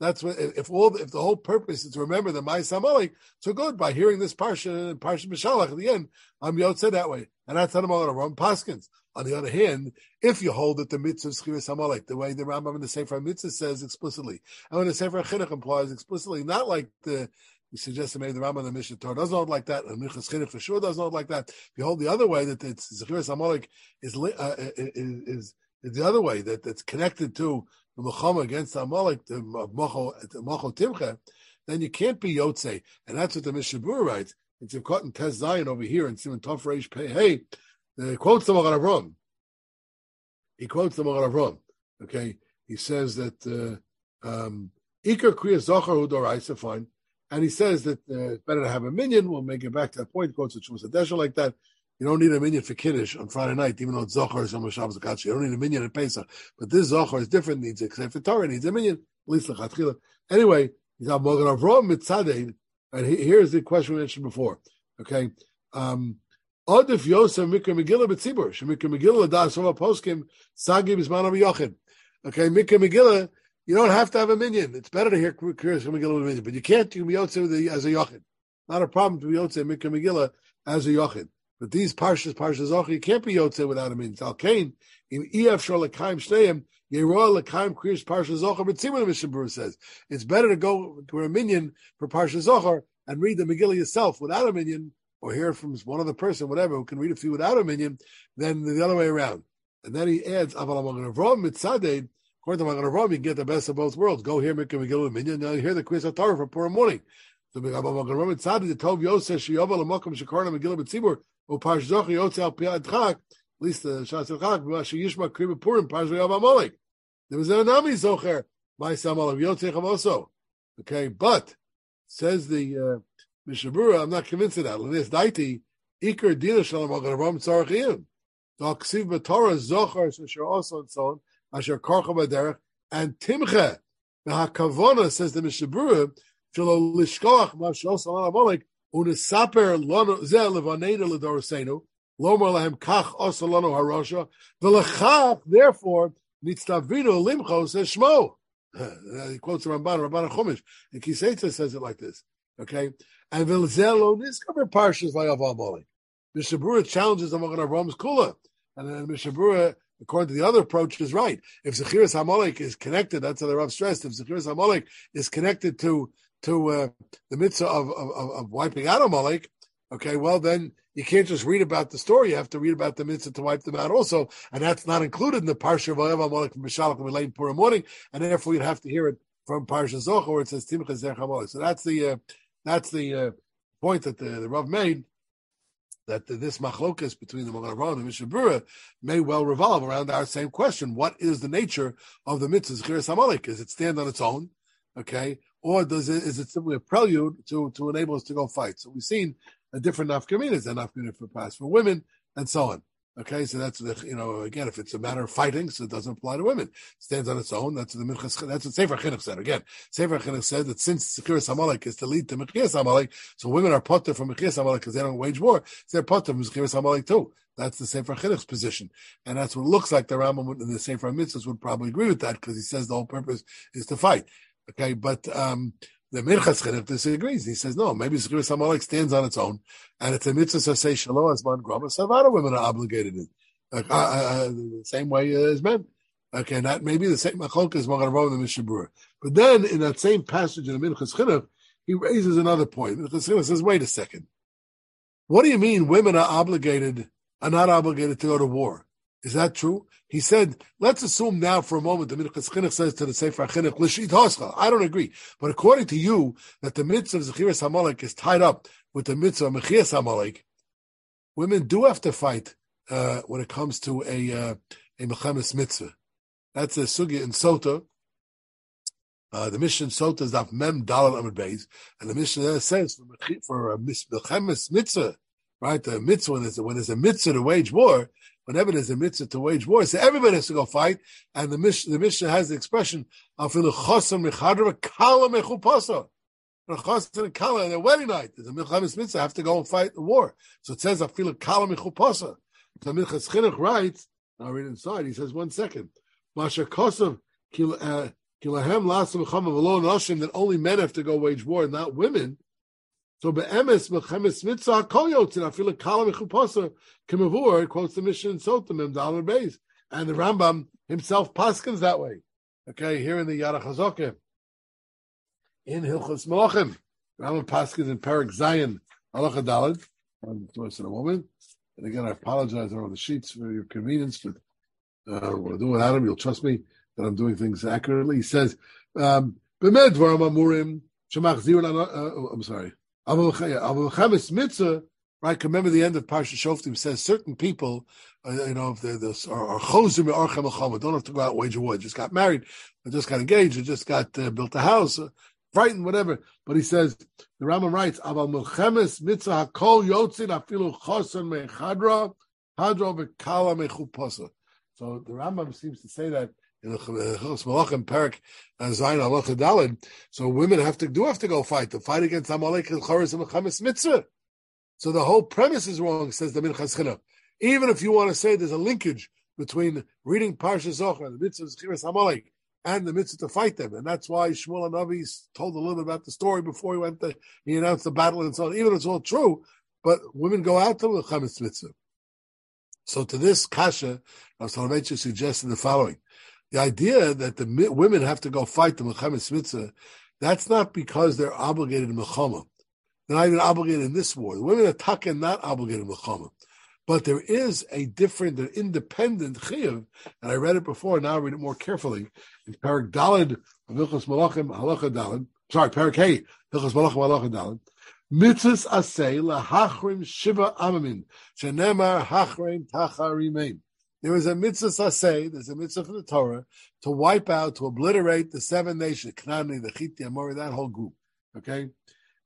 that's what if all if the whole purpose is to remember the Ma'is Amalek, so good by hearing this parsha and parsha Mishalach at the end. I'm Yotze that way, and that's how the Ram Paskins. On the other hand, if you hold that the mitzvah is Chiris Amalek, the way the Rambam in the Sefer Mitzvah says explicitly, and when the Sefer Chinuch implies explicitly, not like the we suggested maybe the Rambam and the Mishnah Torah doesn't hold like that, and Minchas Chinuch for sure doesn't hold like that. If you hold the other way that it's Zechiris Amalek is, uh, is, is the other way that that's connected to the Muhammad against Amalek, the Mocho Timcha, then you can't be Yotze. And that's what the Mishnah Berurah writes. It's cotton Tez Zion over here in Simon Tov Reish Pei. Hey, he quotes the Magen Avram. He quotes the Magen Avram. Okay, he says that uh, um, Iker Kriya Zochor Hudoraisa, fine. And he says that uh, it's better to have a minion. We'll make it back to that point. Quotes the Chumas like that. You don't need a minion for Kiddush on Friday night, even though it's Zohar is on Shabbos You don't need a minion at Pesach. But this Zohar is different, needs a for Torah, needs a minion, at least Lechatchila. Anyway, he's Magen Avram Mitzadein, and here's the question we mentioned before. Okay. Um, Odif Yosef Mikra Megillah B'tzibur, Shemikra Megillah Das Sova Poskim, Sagi Bisman Yochid. Okay, Mikra Megillah, you don't have to have a minion. It's better to hear Kriyas Megillah with a minion, but you can't do Yotze as a Yochid. Not a problem to be Yotze Mikra Megillah as a Yochid. But these parshas, parshas zoch, you can't be yotze without a means. Al kain in ef lekaim shneim yeroa lekaim kriyish parshas zocher. But Simon Mishnah Berurah says it's better to go to a minion for parshas zocher and read the Megillah yourself without a minion, or hear from one other person, whatever, who can read for you without a minion, than the other way around. And then he adds, Aval Avram mitzaded. According to Magen Avram, you get the best of both worlds. Go here, make a Megillah minion. Now you hear the Kriyas Torah for Purim morning. So Magen Avram mitzaded. The Tov Yosef sheyovel l'makom shekarna Megillah b'tzibur or Parsh Zochi Yotze Al Piad Chak, at least the Shas Chak, Rashi Yishma Kriba Purim, Parsh Yav Amalek. There was an Anami Zocher, by Samal of Yotze Chavoso. Okay, but says the uh, Mishnah Berurah, I'm not convinced of that. Lenis daiti, ikar dina shalom agaram tzarachiyim. Doksiv b'torah zochar shashar also and so on, asher karcha b'derech, and timche. The hakavona says the Mishnah Berurah, shalo lishkoach ma shos alam amalek, unesaper lono zeh levaneda ledorosenu, lomar lahem kach osalano harosha, v'lechach, therefore, nitztavino limcho says shmo. he quotes the Ramban, Ramban Chumash, and Kiseitza says it like this. Okay, and Vilzelo discover parshas vayav Amalek. Mishnah Berurah challenges on Avram's kula, and then Mishnah Berurah, according to the other approach, is right. If Zechiras Hamalek is connected, that's how the Rav stressed. If Zechiras Hamalek is connected to to uh, the mitzvah of, of, of wiping out Amalek, okay, well then you can't just read about the story. You have to read about the mitzvah to wipe them out also. And that's not included in the Parsha of Ayav Amalek from Mishalach and late Purim morning. And therefore you'd have to hear it from Parsha Zochor where it says Timcha Zerch Amalek. So that's the, uh, that's the uh, point that the, the Rav made that the, this machlokas between the Magen Avraham and the Mishnah Berurah may well revolve around our same question. What is the nature of the mitzvah Zechiras Amalek? Does it stand on its own? Okay. Or does it, is it simply a prelude to, to enable us to go fight? So we've seen a different nafkaminas, and nafkamina for for women, and so on. Okay, so that's the you know again, if it's a matter of fighting, so it doesn't apply to women. It stands on its own. That's the minchas. That's what Sefer Chinuch said. Again, Sefer Chinuch said that since Sekiras Hamalek is to lead to Mechias Hamalek, so women are potter from Mechias Hamalek because they don't wage war. So they're potter from Mechias Hamalek too. That's the Sefer Chinuch's position, and that's what it looks like. The Rambam and the Sefer Mitzvahs would probably agree with that because he says the whole purpose is to fight. Okay, but um, the Minchas Chinuch disagrees. He says, no, maybe Zechiras Hamalek stands on its own, and it's a mitzvah to say Shalom as man grama. Savara women are obligated in uh, uh, uh, the same way as men. Okay, that maybe the same machlok as Magen Avraham and Mishnah Berurah. But then in that same passage in the Minchas Chinuch, he raises another point. Minchas Chinuch says, wait a second. What do you mean women are obligated, are not obligated to go to war? Is that true? He said, let's assume now for a moment the Minchas Chinuch says to the Sefer Chinuch, L'shit Hoscha. I don't agree. But according to you, that the mitzvah of Zechiras Hamalek is tied up with the mitzvah of Mechias Hamalek, women do have to fight uh, when it comes to a uh, a Mechamis mitzvah. That's a sugya in Sota. Uh, the mission Sota is of Mem Dalal Amid Beis, and the mission there says for, for a Mechamis mitzvah, right? The mitzvah when there's a mitzvah to wage war, whenever there's a mitzvah to wage war, so everybody has to go fight. And the mission, the mission has the expression of kala and kala on their wedding night, there's a milchamis mitzvah, have to go and fight the war. So it says feel kala mechupasa. So Minchas Chinuch writes, I'll read inside, he says, one second. Masha kosav uh, kilahem lasam v'chama nashim, that only men have to go wage war, not women. So be'emes mechemes mitzvah kol yotzin afila kala mechupasa kemavur quotes the mission in Sotam and Dalar Beis, and the Rambam himself paskins that way. Okay, here in the Yad HaChazokah, in Hilchos Malachim, Rambam paskins in Perak Zion Halacha Dalad. I'm in a moment. And again, I apologize on the sheets for your convenience, but uh, I do it, Adam, you'll trust me that I'm doing things accurately. He says, um, I'm sorry. Mitzvah, right? Remember the end of Parsha Shoftim says certain people, uh, you know, if they're this, are chozim or don't have to go out and wage a war. Just got married, or just got engaged, or just got uh, built a house, frightened, whatever. But he says, the Rambam writes, Aval Melchemes Mitzvah Hakol Yotzin Afilu Chosan Mechadra Hadra V'Kala Mechupasa. So the Rambam seems to say that in Malachim uh, Zayin. So women have to do have to go fight. The fight against Amalek and Choris and Melchemes Mitzvah. So the whole premise is wrong, says the Minchas. Even if you want to say there's a linkage between reading Parsha Zochor, the mitzvah of Chiras Amalek, and the mitzvah to fight them. And that's why Shmuel Navi told a little bit about the story before he went to, he announced the battle and so on. Even if it's all true, but women go out to the Chametz mitzvah. So to this kasha, Rav Soloveitchik suggested the following. The idea that the women have to go fight the Mechametz mitzvah, that's not because they're obligated in Mechama. They're not even obligated in this war. The women are taken not obligated in Mechama. But there is a different, an independent chiyuv, and I read it before, now I read it more carefully. In Parak Dalid, Hilchos Malachim, Halacha Dalid, sorry, Parak Hey, Hilchos Malachim, Halacha Dalid, Mitzvahs asay lahachrim shiva amamin, shenemar hachrim tacharimein. There is a mitzvah asay, there's a mitzvah from the Torah, to wipe out, to obliterate the seven nations, Knani, the Chiti, Amori, that whole group. Okay?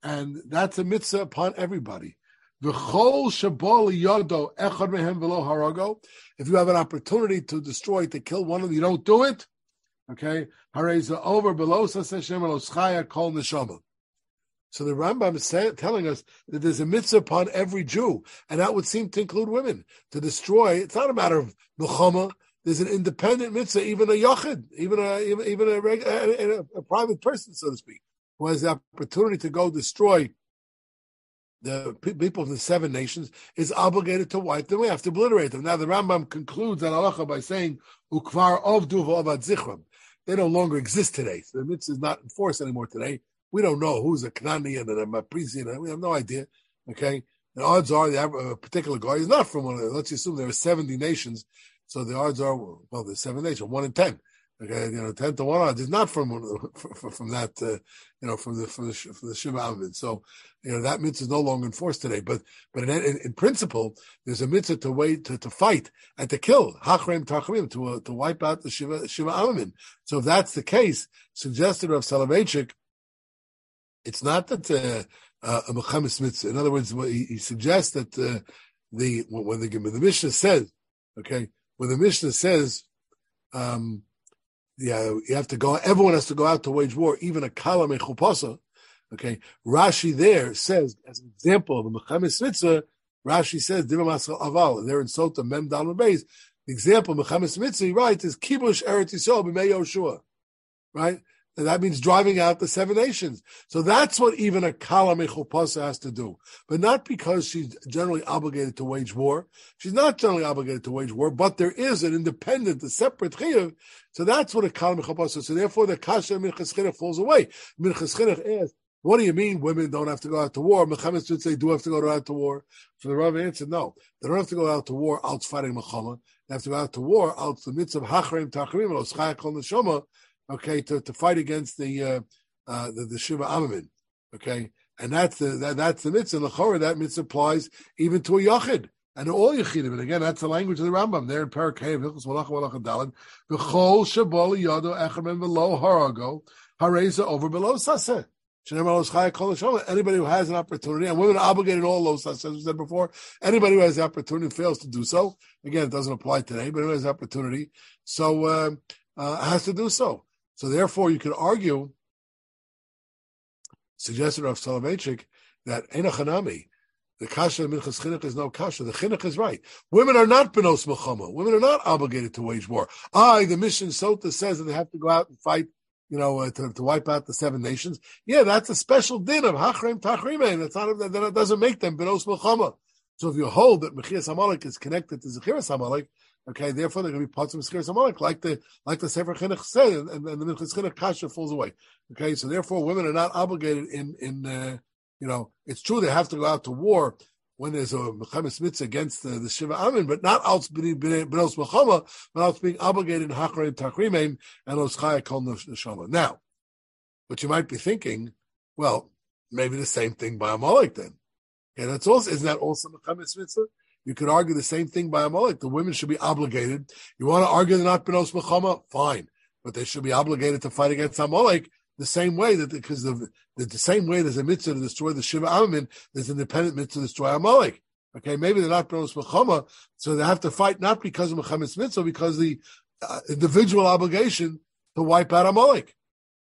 and that's a mitzvah upon everybody. the whole shabab If you have an opportunity to destroy, to kill one of them, you don't do it. Okay, Hareza over below So the Rambam is telling us that there's a mitzvah upon every Jew, and that would seem to include women. To destroy, it's not a matter of milchama. There's an independent mitzvah, even a yachid, even a even, even a, a, a, private person, so to speak, who has the opportunity to go destroy the people of the seven nations is obligated to wipe them away, have to obliterate them. Now the Rambam concludes that halacha by saying ukvar of duva zichram. They no longer exist today. So the mitzvah is not enforced anymore today. We don't know who's a Knani and a Maprizi, and we have no idea. Okay, the odds are the a particular guy is not from one of them. Let's assume there are seventy nations, so the odds are well, there's seven nations, one in ten. Okay, you know, ten to one odds is not from from, from that, uh, you know, from the from the from the Shiva Amid. So, you know, that mitzvah is no longer enforced today. But but in, in, in principle, there's a mitzvah to wait to, to fight and to kill hachrem tachrim to uh, to wipe out the Shiva Shiva. So if that's the case, suggested of Soloveitchik, it's not that uh, uh, a mechamis mitzvah. In other words, he, he suggests that uh, the when the when the Mishnah says, okay, when the Mishnah says. Um, yeah, you have to go. Everyone has to go out to wage war, even a kala mechupasa. Okay, Rashi there says as an example of the mechamis mitzvah. Rashi says diva masal aval. They're in Sota mem dal. The example mechamis mitzvah, right, is kibush eretz yisrael b'mei Yoshua, right? And that means driving out the seven nations. So that's what even a kala mechupasa has to do. But not because she's generally obligated to wage war. She's not generally obligated to wage war, but there is an independent, a separate chiyuv. So that's what a kala mechupasa. So therefore the kasha minchas falls away. Minchas asks, what do you mean women don't have to go out to war? Muhammad should say, do have to go out to war. So the Rav answered, no. They don't have to go out to war out fighting Muhammad. They have to go out to war out the midst of Hachrim Tachrim, Oschaya Kol Neshama, okay, to, to fight against the uh, uh, the, the Shiva Amamin, okay, and that's the that, that's the mitzvah. Lechora, that mitzvah applies even to a yachid and all yachidim. And again, that's the language of the Rambam there in Parakeh Hilchos Malach Malach Dalin. B'chol shabol yado echem below harago hareza over below saseh. Anybody who has an opportunity, and women are obligated all those, as we said before, anybody who has the opportunity fails to do so. Again, it doesn't apply today, but who has the opportunity, so uh, uh, has to do so. So therefore, you could argue, suggested of Soloveitchik, that Enochanami, the kasha minchas chinuch is no kasha. The chinuch is right. Women are not benos mechama. Women are not obligated to wage war. I, the mission Sota says that they have to go out and fight, you know, uh, to, to, wipe out the seven nations. Yeah, that's a special din of hachrem tachrimein. That's not that doesn't make them benos mechama. So if you hold that mechias Amalek is connected to zechiras Amalek, Okay, therefore they're going to be parts of Meskiras Amalek, like the like the Sefer Chinuch said, and, and the Minchas Chinuch Kasha falls away. Okay, so therefore women are not obligated in in uh, you know it's true they have to go out to war when there's a Mechamis Mitzvah against the, the Shiva Amin, but not out being Benos Mechama, but out being obligated in Hakrim Takrimim and Oschaya Kol Neshama. Now, but you might be thinking, well, maybe the same thing by Amalek then. Okay, that's also isn't that also Mechamis Mitzvah? You could argue the same thing by Amalek. The women should be obligated. You want to argue they're not Benos Mechama? Fine. But they should be obligated to fight against Amalek the same way that because the, the, the same way there's a mitzvah to destroy the Shiva Amamin, there's an independent mitzvah to destroy Amalek. Okay, maybe they're not Benos Mechama, so they have to fight not because of Mechamit's mitzvah, because the uh, individual obligation to wipe out Amalek.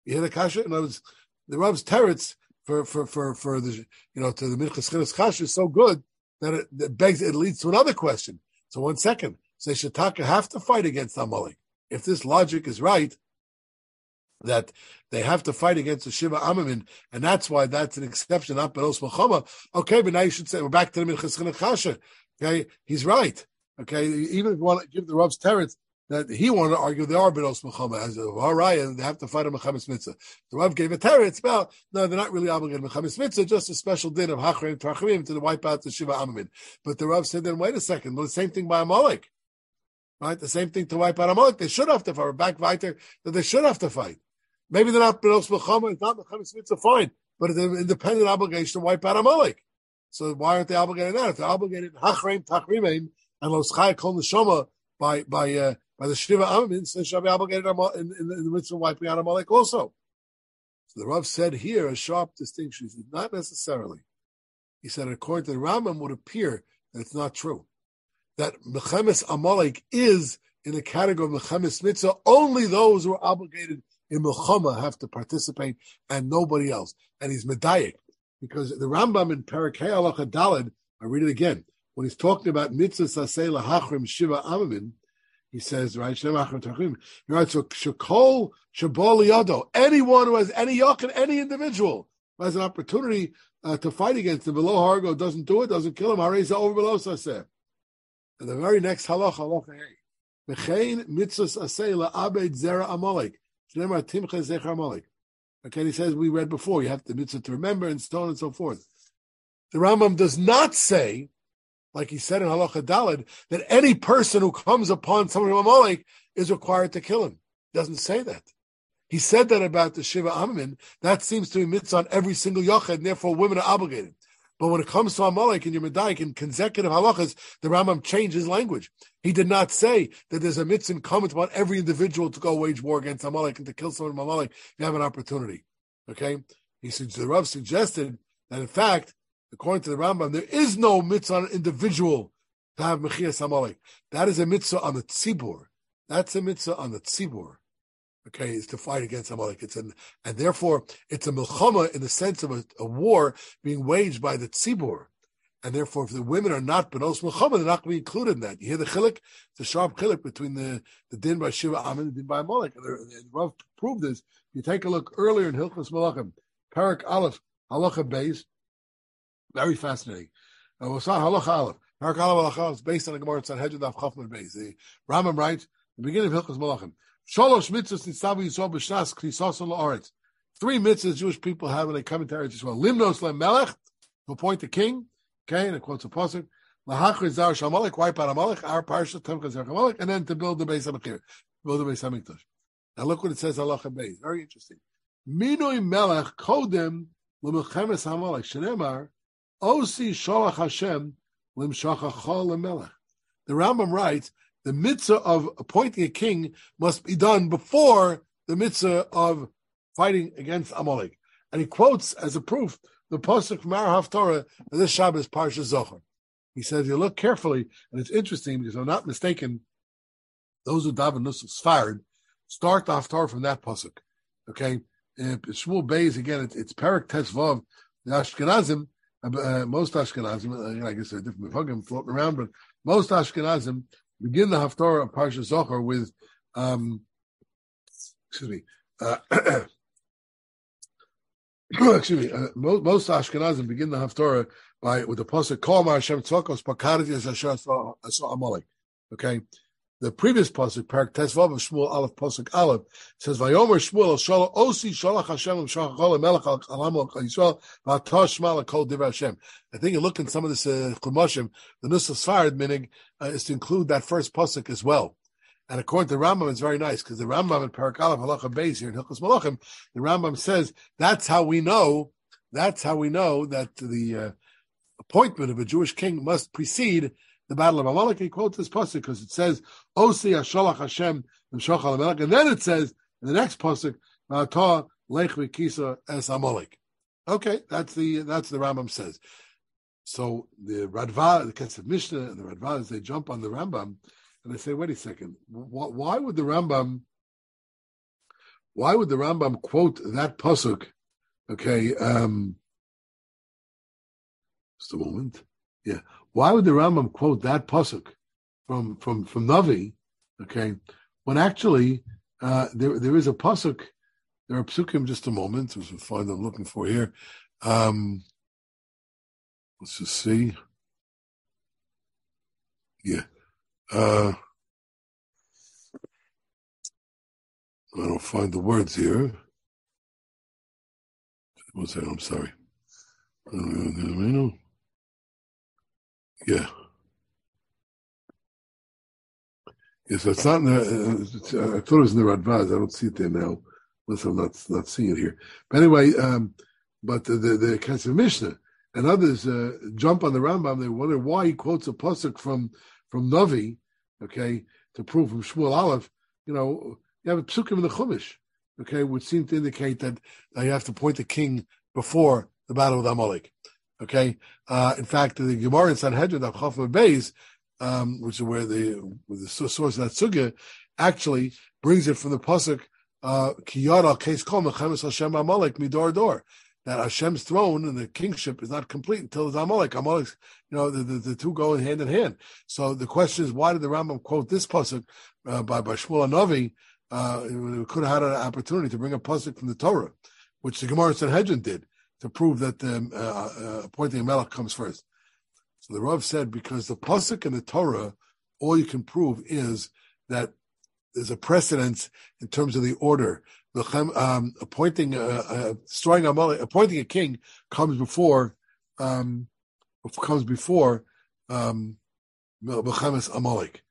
You hear the kasha? In other words, the Rav's teretz for for for for the you know to the Minchas Kasha is so good that it, begs, it leads to another question. So one second, say Shataka have to fight against Amalek. If this logic is right, that they have to fight against the Shiva Amamin, and that's why that's an exception, not Benos Machama. Okay, but now you should say, we're back to the Minchas. Okay, he's right. Okay, even if you want to give the Rav's teretz, that he wanted to argue they are benos mechama as a haraya, they have to fight a mechamis mitzvah. The Rav gave a teretz about no, they're not really obligated mechamis mitzvah, just a special din of hachrim trachim to wipe out the shiva amamin. But the Rav said, then wait a second, the same thing by Amalek, right? The same thing to wipe out Amalek. They should have to fight. Back weiter that they should have to fight. Maybe they're not benos mechama, it's not mechamis mitzvah, fine, but it's an independent obligation to wipe out Amalek. So why aren't they obligated now? If they're obligated hachrim tachrim and los chaya kol neshama by by uh, by the Shiva Amamin, so shall be obligated in, in, in the mitzvah of wiping out Amalek also. So the Rav said here a sharp distinction. He said, not necessarily. He said, according to the Rambam, would appear that it's not true. That Mechemes Amalek is in the category of Mechemes Mitzvah. Only those who are obligated in Melchama have to participate and nobody else. And he's Medayik. Because the Rambam in Parakeh Alacha Dalid, I read it again, when he's talking about Mitzvah Sasei Lahachrim Shiva Amamin, he says, right, writes, so Shakol Shabol anyone who has any yachid, any individual who has an opportunity uh, to fight against him, below Hargo doesn't do it, doesn't kill him, Hareza over below Saseh. And the very next halach, halacha hey. Mechein mitzvahs asay la'abed zera amalek. Shnemar timcha zecher amalek. Okay, he says we read before, you have the mitzvah to remember and stone and so forth. The Rambam does not say like he said in Halacha Dalad, that any person who comes upon someone from Amalek is required to kill him. He doesn't say that. He said that about the Shiva Amamin. That seems to be mitzvah on every single yachid, and therefore women are obligated. But when it comes to Amalek and Medayik in consecutive halachas, the Rambam changed his language. He did not say that there's a mitzvah incumbent upon every individual to go wage war against Amalek and to kill someone from Amalek. If you have an opportunity. Okay? He said the Rav suggested that in fact according to the Rambam, there is no mitzvah on an individual to have mechias amalek. That is a mitzvah on the tzibur. That's a mitzvah on the tzibur. Okay, is to fight against Amalek. It's an, and therefore it's a milchama in the sense of a, a, war being waged by the tzibur. And therefore, if the women are not benos milchama, they're not going to be included in that. You hear the chilik, the sharp chilik between the, the din by Shiva Amin and the din by Amalek. And, and Rav proved this. You take a look earlier in Hilchas Malachim, Parak Aleph, Halacha Beis, very fascinating. Uh, halacha aleph. Parak aleph is based on the Gemara Sanhedrin Daf Chafman Beis. The Rambam writes the beginning of Hilchas Malachim. Shalosh mitzvahs nitzavu yisrael b'shnas knisas la'aretz. Three mitzvahs Jewish people have when they come Eretz Yisrael. Limnos le'melech, to appoint the king. Okay, and it quotes a pasuk. Lahachri zar shamalek, wipe out Amalek, our parsha temcha zar Amalek, and then to build the Beis Hamikdash. Build the Beis Hamikdash. Now look what it says halacha Beis. Very interesting. Minoi melech kodem l'melchemes Amalek. Shenemar Osi Sholach Hashem Limshachachol The Rambam writes the mitzvah of appointing a king must be done before the mitzvah of fighting against Amalek. And he quotes as a proof the pasuk from our Haftorah of this Shabbos Parsha Zochor. He says, you look carefully, and it's interesting because if I'm not mistaken, those who daven nusach sfared start the Haftorah from that pasuk. Okay, Shmuel Beis again, it's, it's Perak Tesvav. The Ashkenazim uh, most Ashkenazim, uh, I guess there are different Mefagim floating around, but most Ashkenazim begin the Haftarah of Parsha Zochor with, um, excuse me, uh, excuse me, uh, most, most Ashkenazim begin the Haftarah by with the pasuk Kol Hashem Tzvakos Pakarati Asher Amalek. Okay, the previous pasuk, Parak Tesvav of Shmuel Aleph pasuk Aleph says, "Vayomer Shmuel Shalom Osi Shalach Hashem Shachachol Melech Alam Yisrael V'Atosh Shmal Kol Div Hashem." I think you look in some of this uh, Chumashim, the Nusach Sfarad meaning uh, is to include that first pasuk as well. And according to Rambam, it's very nice because the Rambam in Parak Aleph Halacha Beis here in Hilchos Malachim, the Rambam says that's how we know. That's how we know that the uh, appointment of a Jewish king must precede the battle of Amalek. He quotes this pasuk because it says, "Osi Hashalach Hashem Shachal Amalek," and then it says in the next pasuk, "V'atah Lech V'Kisa Es Amalek." Okay, that's the that's the Rambam says. So the Radva, the Kesef Mishnah, and the Radvas, they jump on the Rambam and they say, "Wait a second, why would the Rambam?" Why would the Rambam quote that pasuk? Okay, um, just a moment. Yeah, why would the Rambam quote that pasuk from from from Navi? Okay, when actually uh, there there is a pasuk. There are psukim. Just a moment, as we find I'm looking for here. Um, let's just see. Yeah. Uh, I don't find the words here. One second, I'm sorry. Yeah. Yes, it's not in the, uh, I thought it was in the Radvaz. I don't see it there now, unless I'm not not seeing it here. But anyway, um, but the the, the Kesef Mishnah and others uh, jump on the Rambam. They wonder why he quotes a pasuk from from Navi, okay, to prove from Shmuel Aleph. You know, you have a psukim in the Chumash. okay, which seem to indicate that uh, you have to appoint the king before the battle with Amalek. Okay, uh, in fact, the Gemara in Sanhedrin of Beis, um, which is where the the source of that sugya, actually brings it from the pasuk uh, Kiyara Case Kol Mechemes Hashem Amalek Midor Dor. That Hashem's throne and the kingship is not complete until it's Amalek. Amalek, you know, the, the, the, two go hand in hand. So the question is, why did the Rambam quote this pasuk uh, by by Shmuel Navi? Uh, could have had an opportunity to bring a pasuk from the Torah, which the Gemara Sanhedrin did to prove that the uh, uh, appointing a melech comes first. So the Rav said because the pasuk in the Torah, all you can prove is that there's a precedence in terms of the order. Um, appointing, uh, uh, destroying Amalek, appointing a king comes before, um, comes before um, Amalek.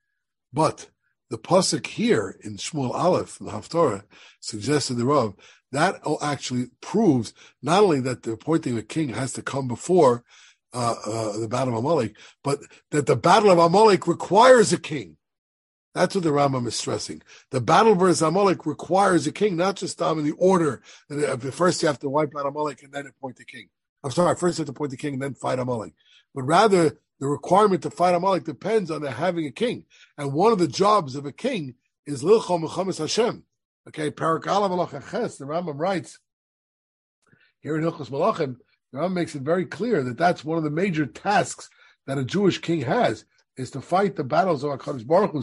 But the pasuk here in Shmuel Aleph, the Haftorah, suggested the Rav that actually proves not only that the appointing a king has to come before uh, uh, the battle of Amalek, but that the battle of Amalek requires a king. That's what the Rambam is stressing. The battle versus Amalek requires a king, not just um, in the order. Uh, first, you have to wipe out Amalek and then appoint the king. I'm sorry, first you have to appoint the king and then fight Amalek. But rather, the requirement to fight Amalek depends on the having a king. And one of the jobs of a king is Lilchom Mechamas Hashem. Okay, Parak Ches, the Rambam writes here in Hilchos Malachim, the Rambam makes it very clear that that's one of the major tasks that a Jewish king has is to fight the battles of Hakadosh Baruch Hu.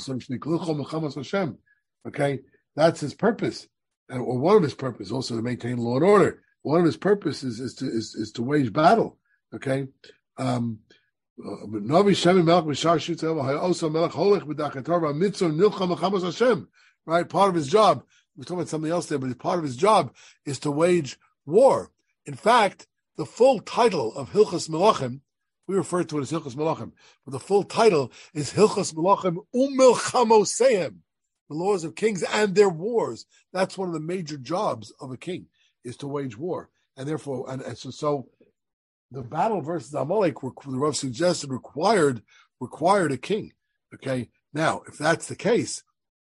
Hashem. Okay, that's his purpose, or one of his purposes also to maintain law and order. One of his purposes is to is, is to wage battle. Okay. Um, Hashem. Right, part of his job we're talking about something else there, but part of his job is to wage war. In fact, the full title of Hilchas Melachim, we refer to it as Hilchas Melachim, but the full title is Hilchas Melachim Umilchamoseim, the laws of kings and their wars. That's one of the major jobs of a king, is to wage war. And therefore, and, and so, so the battle versus Amalek, the Rav suggested, required required a king. Okay, now if that's the case,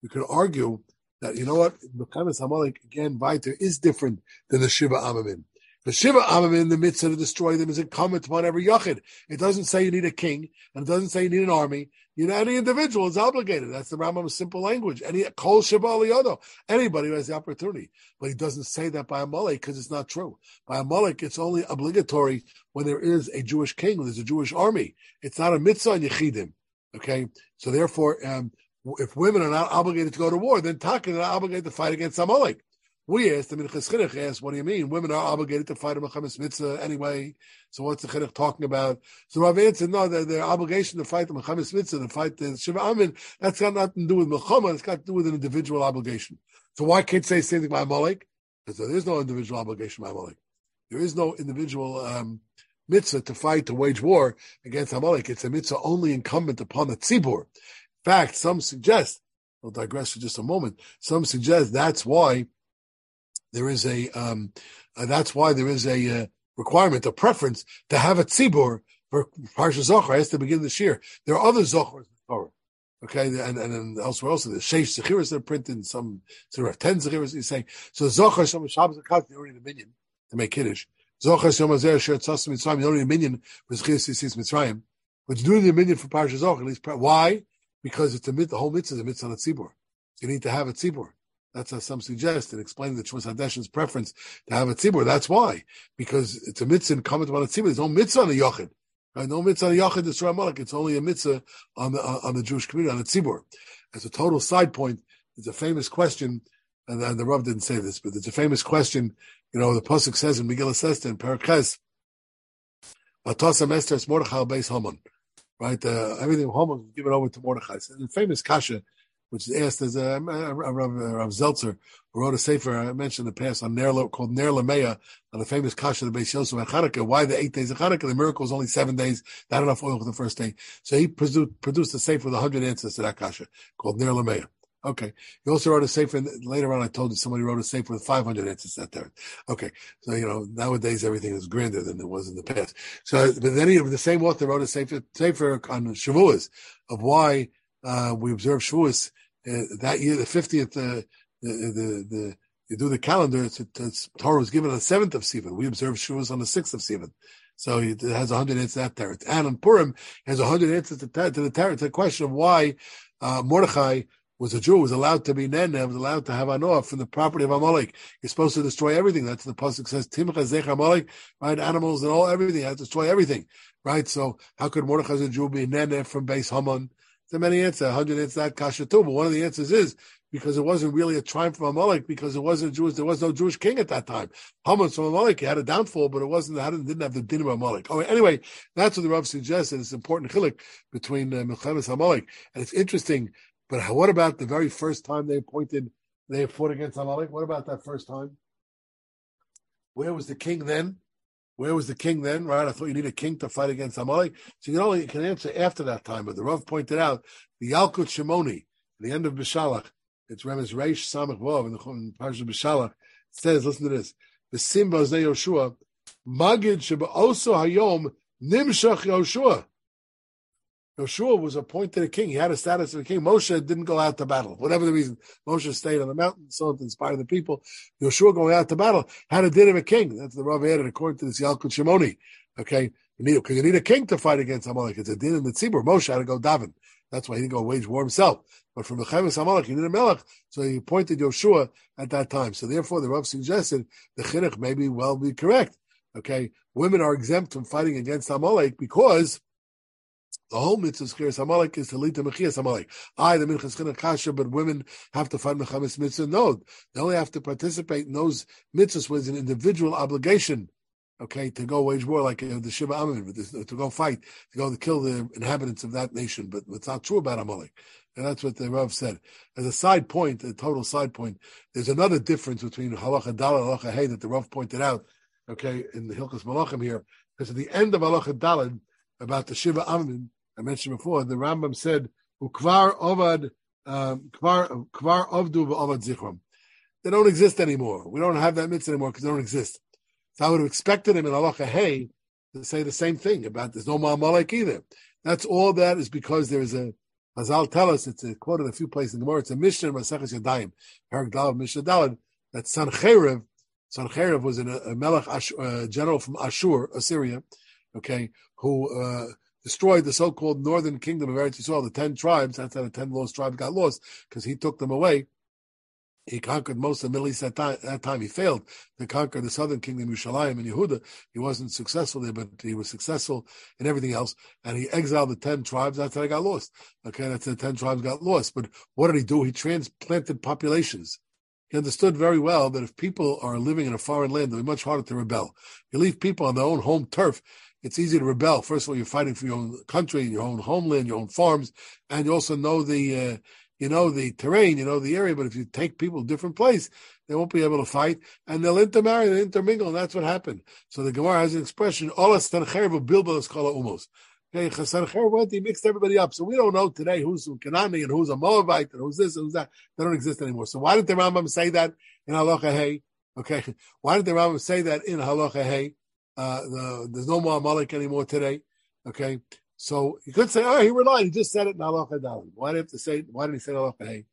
we could argue that you know what the Mechames Hamalek again Viter is different than the Shiva Amamin. The Shiva Amamin, the mitzvah to destroy them, is incumbent upon every yachid. It doesn't say you need a king, and it doesn't say you need an army. You know, any individual is obligated. That's the Rambam's simple language. Any kol shiva aliyado, anybody who has the opportunity. But he doesn't say that by Amalek because it's not true. By Amalek, it's only obligatory when there is a Jewish king, when there's a Jewish army. It's not a mitzvah in yechidim. Okay, so therefore, um, if women are not obligated to go to war, then Taka are not obligated to fight against Amalek. We asked, I mean, Chinuch asked, what do you mean? Women are obligated to fight a Mechamis Mitzvah anyway. So what's the Chinuch talking about? So Rav answered, no, their, their obligation to fight the Mechamis Mitzvah, to fight the Shiva Amin, that's got nothing to do with Mechama, it's got to do with an individual obligation. So why can't say same thing by Amalek? Because there is no individual obligation by Amalek. There is no individual um, mitzvah to fight, to wage war against Amalek. It's a mitzvah only incumbent upon the tzibur fact, some suggest, I'll digress for just a moment, some suggest that's why there is a, um, uh, that's why there is a uh, requirement, a preference to have a tzibur for Parsha Zochor has to begin this year. There are other Zochors. Okay, and, and, and elsewhere also, the Sheish Zechiras that are printed in some, so there are 10 Zechiras, he's saying. So Zochor, some Shabbos Akat, you don't need a minion to make Kiddush. Zochor, Shom Azer, Sher Tzasim don't need a minion for Zechiras Yisis Mitzrayim. But you do need a minion for Parsha Zochor, at least. Why? Because it's a mit, the whole mitzvah is a mitzvah on a tzibur. You need to have a tzibur. That's how some suggest and explain the Shmus Hadeshin's preference to have a tzibur. That's why, because it's a mitzvah and comment about a tzibur. There's no mitzvah on a yochid. Right? No mitzvah on a yochid. It's only a mitzvah on the on the Jewish community on a tzibur. As a total side point, there's a famous question, and, and the Rav didn't say this, but there's a famous question. You know, the pasuk says in Megillah Sesta in Parakhes, "Atasa Esther Mordechai Beis Haman." Right? Uh, everything Haman was given over to Mordechai. So the famous kasha, which is asked as a, a, Rav, Zeltzer, who wrote a sefer I mentioned in the past on Ner, called Ner Lameya, on the famous kasha of the Beis Yosef and Hanukkah. Why the eight days of Hanukkah? The miracle is only seven days. Not enough oil for the first day. So he produced, produced a sefer with a hundred answers to that kasha called Ner Lameya. Okay. He also wrote a sefer. Later on, I told you somebody wrote a sefer with 500 answers out there. Okay. So, you know, nowadays everything is grander than it was in the past. So, but then he, the same author wrote a sefer, sefer on Shavuos of why, uh, we observe Shavuos uh, that year, the 50th, uh, the, the, the, you do the calendar, it's, it's, Torah was given on the seventh of Sivan. We observe Shavuos on the sixth of Sivan. So it has a hundred answers to that teretz. And on Purim, has a hundred answers to, to the teretz, to the question of why uh, Mordechai was a Jew, was allowed to be Nene, was allowed to have Anoah from the property of Amalek. You're supposed to destroy everything. That's the Pasuk says, Timcha Zech Amalek, right? Animals and all, everything. To destroy everything, right? So how could Mordechai as a Jew be Nene from base Haman? There's many answers. A hundred answers that kasha too. But one of the answers is because it wasn't really a triumph from Amalek because it wasn't Jewish. There was no Jewish king at that time. Haman from Amalek had a downfall, but it wasn't. Hadn't didn't have the din of Amalek. Oh, anyway, that's what the Rav suggested. It's important chilik between uh, Milchemes Amalek, and it's interesting. But what about the very first time they appointed? They fought against Amalek. What about that first time? Where was the king then? Where was the king then? Right? I thought you need a king to fight against Amalek. So you can only you can answer after that time. But the Rav pointed out the Yalkut Shimoni, the end of Bishalach, it's Remes Reish Samach Vav in the Parsha B'Shalach. It says, listen to this: the Simba Yoshua, Magid Sheba also Hayom Nimshach Yoshua. Yoshua was appointed a king. He had a status of a king. Moshe didn't go out to battle. Whatever the reason, Moshe stayed on the mountain, so to inspire the people. Yoshua going out to battle had a din of a king. That's the Rav added according to this Yalkut Shimoni. Okay, you need because you need a king to fight against Amalek. It's a din in the tzibur. Moshe had to go daven. That's why he didn't go wage war himself. But from the Chavis Amalek, he needed a melech, so he appointed Yoshua at that time. So therefore, the Rav suggested the chinuch may be well be correct. Okay, women are exempt from fighting against Amalek because the whole mitzvah chiras Amalek is to lead to mechias Amalek. I, the minchas kasha, but women have to fight mechamis mitzvah. No, they only have to participate in those mitzvahs with an individual obligation okay, to go wage war like the Shiva Amin, to go fight, to go to kill the inhabitants of that nation. But it's not true about Amalek. And that's what the Rav said. As a side point, a total side point, there's another difference between Halacha Dal and Halacha Hey that the Rav pointed out, okay, in the Hilchas Malachim here, because at the end of Halacha Dalad, about the Shiva Amin, I mentioned before, the Rambam said, Ukvar Ovad, um, Kvar Ovdu. They don't exist anymore. We don't have that mitzvah anymore because they don't exist. So I would have expected him in Halacha Hey to say the same thing about there's no Ma'amalek either. That's all that is because there is a Hazal tell us it's a, quoted in a few places in the Gemara. It's a Mishnah Maseches Yadayim, Parak Dalav Mishnah Dalad that Sancheiriv, Sancheiriv was an, a Melech uh, general from Ashur, Assyria, okay, who uh, destroyed the so-called northern kingdom of Eretz Yisrael, the ten tribes. That's how the ten lost tribes got lost because he took them away he conquered most of the Middle East at that, time. He failed to conquer the southern kingdom, Yerushalayim and Yehuda. He wasn't successful there, but he was successful in everything else. And he exiled the 10 tribes. That's how they got lost. Okay, that's how the 10 tribes got lost. But what did he do? He transplanted populations. He understood very well that if people are living in a foreign land, be much harder to rebel. You leave people on their own home turf, it's easy to rebel. First of all, you're fighting for your own country, your own homeland, your own farms, and you also know the uh, you know the terrain, you know the area, but if you take people different place, they won't be able to fight, and they'll intermarry and intermingle, and that's what happened. So the Gemara has an expression, Olas Umos. Okay, Chasan went, he mixed everybody up. So we don't know today who's a Kanani and who's a Moabite and who's this and who's that. They don't exist anymore. So why did the Rambam say that in Halacha Hey? Okay, why did the Rambam say that in Halacha Hey? Uh, the, there's no more Amalek anymore today. Okay, so you could say, oh, he relied. He just said it in dalim. Why did he have to say? Why did he say hey?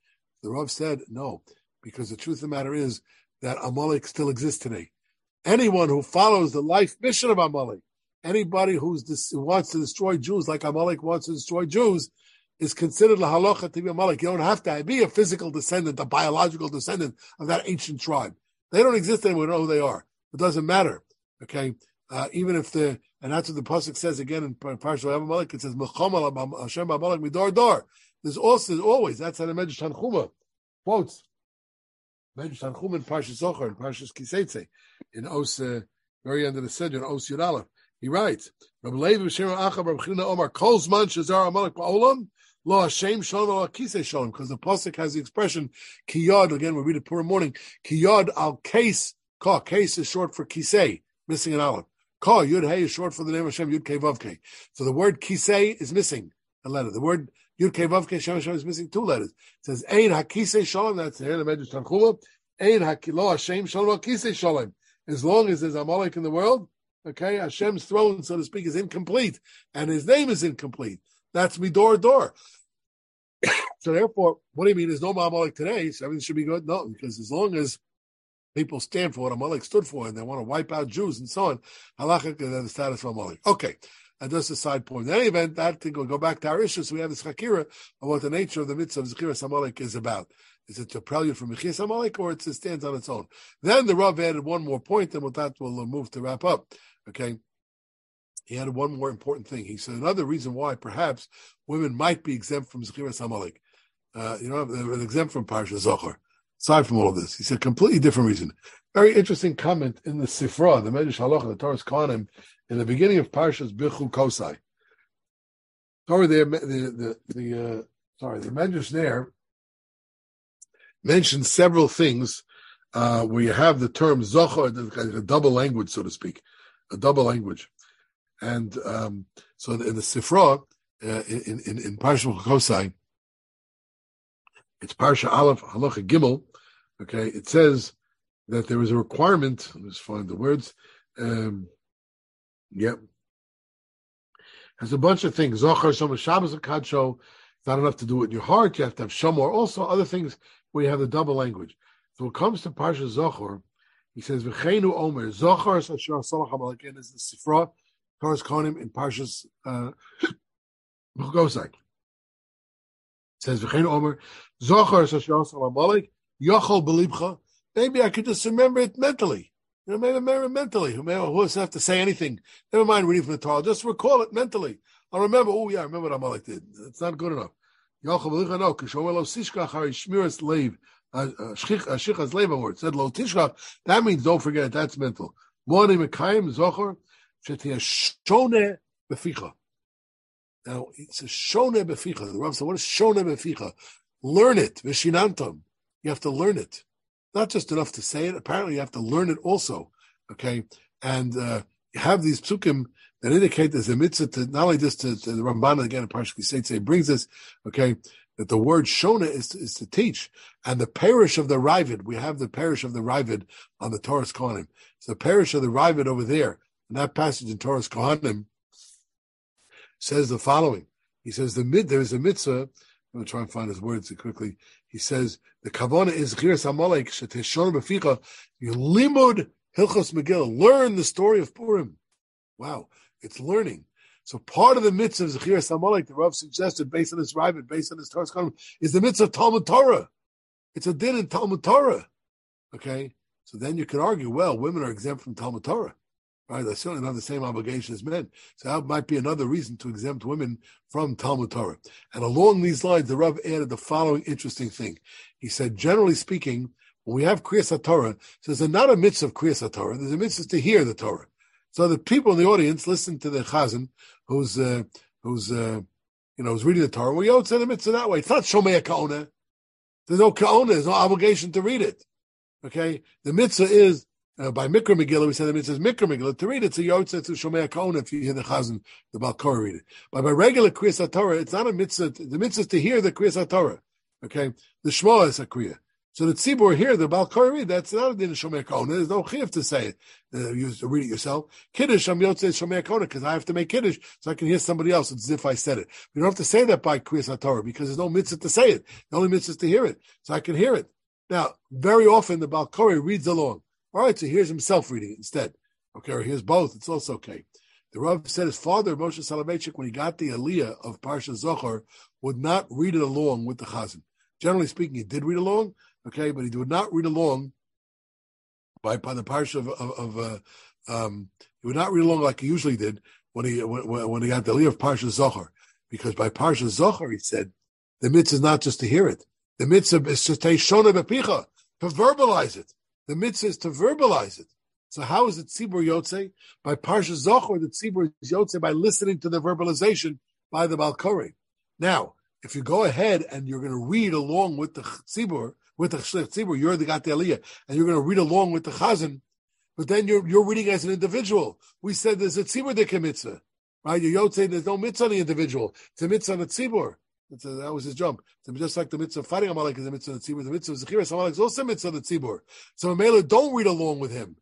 The Rav said no, because the truth of the matter is that Amalek still exists today. Anyone who follows the life mission of Amalek, anybody who's who wants to destroy Jews like Amalek wants to destroy Jews, is considered a halacha to be Amalek. You don't have to be a physical descendant, a biological descendant of that ancient tribe. They don't exist anymore. We know who they are. It doesn't matter. Okay, uh, even if the and that's what the pasuk says again in Parashah Amalek. It says Mechamal Hashem Amalek Midor Dor. There's also there's always that's how the Medrash Tanchuma quotes Medrash Tanchuma in Parashah Zochor in Parashah Kiseitze in Os uh, very end of the Siddur Os Yud He writes Rabbi Levi B'Shem Achab Rabbi China Omar Kol Zman Shazar Amalek Ba'olam Lo Hashem Shalom Lo Kisei Shalom because the pasuk has the expression Kiyad again we read it Purim morning Kiyad al Case Ka Case is short for Kisei missing an olive Ka Yud Hey is short for the name of Hashem Yud Kei So the word Kisei is missing a letter. The word Yud Kei Vav Kei Hashem Hashem is missing two letters. It says Ein Hakisei Shalom. That's the Medrash Tanchuma. Ein Hakilo Hashem Shalom Hakisei Shalom. As long as there's Amalek in the world, okay, Hashem's throne, so to speak, is incomplete, and His name is incomplete. That's Midor Dor. so therefore, what do you mean? There's no Amalek today, so everything should be good. No, because as long as people stand for what Amalek stood for, and they want to wipe out Jews and so on. Halacha is the status of Amalek. Okay, and just a side point. In any event, that thing will go back to our issues. So we have this chakira of what the nature of the mitzvah of Zechiras Amalek is about. Is it a prelude for Mechias Amalek, or it stands on its own? Then the Rav added one more point, and with that we'll move to wrap up. Okay he added one more important thing. He said another reason why perhaps women might be exempt from Zechiras Amalek. Uh, you know, they're exempt from Parsha Zochor. Aside from all of this, he said completely different reason. Very interesting comment in the Sifra, the Medrash Halacha, the Torah's Kohanim, in the beginning of Parshas Bichu Kosai. Sorry, the the the, the uh, sorry, the Medrash there mentions several things uh, where you have the term Zochor, a double language, so to speak, a double language. And um, so in the Sifra, uh, in, in, in Parsha Kosai, it's Parsha Aleph Halacha Gimel, okay, it says that there is a requirement, let's find the words, um, yep, has a bunch of things. Zochor, Shom Shabbos, a Kadsho, it's not enough to do it in your heart, you have to have Shomor, also other things where you have the double language. So when it comes to Parsha Zochor, he says, V'cheinu Omer, Zochor, Sashar, Salach Again, is the Sifra, Torah's Kohanim in Parshas uh, It says V'chein Omer, Zochor Sashar Salamalik, Yochol Belibcha. Maybe I could just remember it mentally. You know, maybe remember mentally. Who doesn't have to say anything? Never mind reading from the Torah. Just recall it mentally. I remember. Oh yeah, I remember what Amalek did. It's not good enough. Yochel Belibcha no. Kishomer Lo Sishkach Chari Shmiras Leiv. Shichas Leiv word said Lo Tishka. That means don't forget. That's mental. Morning Mekayim Zochor. Shetiyah Shone Beficha. Now, it's a shone beficha. The Rav said, what is shone beficha? Learn it. Vishinantam. You have to learn it. Not just enough to say it. Apparently, you have to learn it also. Okay. And, uh, you have these psukim that indicate there's a mitzvah to, not only just to, to the Ramban again in Parshas Kiseitze brings us, okay, that the word shona is, is to teach. And the parish of the Ravid, we have the parish of the Ravid on the Torah's Kohanim. So the parish of the Ravid over there, and that passage in Torah's Kohanim says the following. He says the mid there is a mitzvah. I'm going to try and find his words quickly. He says the kavana is chiras amalek sheteshon beficha. You limud hilchos Megillah. Learn the story of Purim. Wow, it's learning. So part of the mitzvah of Zechiras Amalek, the Rav suggested, based on this Rabbit, based on his Kohanim, is the mitzvah of Talmud Torah. It's a din in Talmud Torah. Okay, so then you could argue, well, women are exempt from Talmud Torah. Right, they certainly not the same obligation as men. So that might be another reason to exempt women from Talmud Torah. And along these lines, the Rav added the following interesting thing. He said, generally speaking, when we have Kriyas Torah, so there's not a mitzvah of Kriyas Torah, there's a mitzvah to hear the Torah. So the people in the audience listen to the chazan who's, uh, who's, uh, you know, who's reading the Torah. We don't say the mitzvah that way. It's not Shomei Kaona. There's no Kaona. There's no obligation to read it. Okay. The mitzvah is uh, by Mikra Megillah, we said that it says Mikra Megillah. To read it, it's a Yotze to Shomei HaKaon if you hear the Chazan, the Balkor read it. But by regular Kriyas Torah, it's not a mitzvah. The mitzvah is to hear the Kriyas Torah. Okay? The Shema is a Kriya. So the Tzibur here, the Balkor read, that's not a din of Shomei HaKaon. There's no chiv to say it. Uh, you read it yourself. Kiddush, I'm Yotze Shomei HaKaon because I have to make Kiddush so I can hear somebody else. It's as if I said it. You don't have to say that by Kriyas Torah because there's no mitzvah to say it. The only mitzvah is to hear it. So I can hear it. Now, very often the Balkori reads along. All right, so here's himself reading it instead. Okay, or here's both. It's also okay. The Rav said his father, Moshe Soloveitchik, when he got the Aliyah of Parsha Zochor, would not read it along with the Chazan. Generally speaking, he did read along, okay, but he would not read along by, by the Parsha of, of, of uh, um, he would not read along like he usually did when he when, when he got the Aliyah of Parsha Zochor. Because by Parsha Zochor, he said, the mitzvah is not just to hear it. The mitzvah is to take shona bepicha, to verbalize it. The mitzvah is to verbalize it. So how is it Tzibur Yotze? By Parsha Zochor, the Tzibur is Yotze by listening to the verbalization by the Balkori. Now, if you go ahead and you're going to read along with the Tzibur, with the Tzibur, you're the Gat and you're going to read along with the Chazan, but then you're, you're reading as an individual. We said there's a Tzibur Dika mitzvah, right? You're Yotze, there's no mitzvah on the individual. It's a mitzvah on the Tzibur. A, that was his jump. So just like the mitzvah of fighting Amalek is a mitzvah of the tzibur, the mitzvah of Zechiras Amalek is also a mitzvah of the tzibur. So Mela, don't read along with him,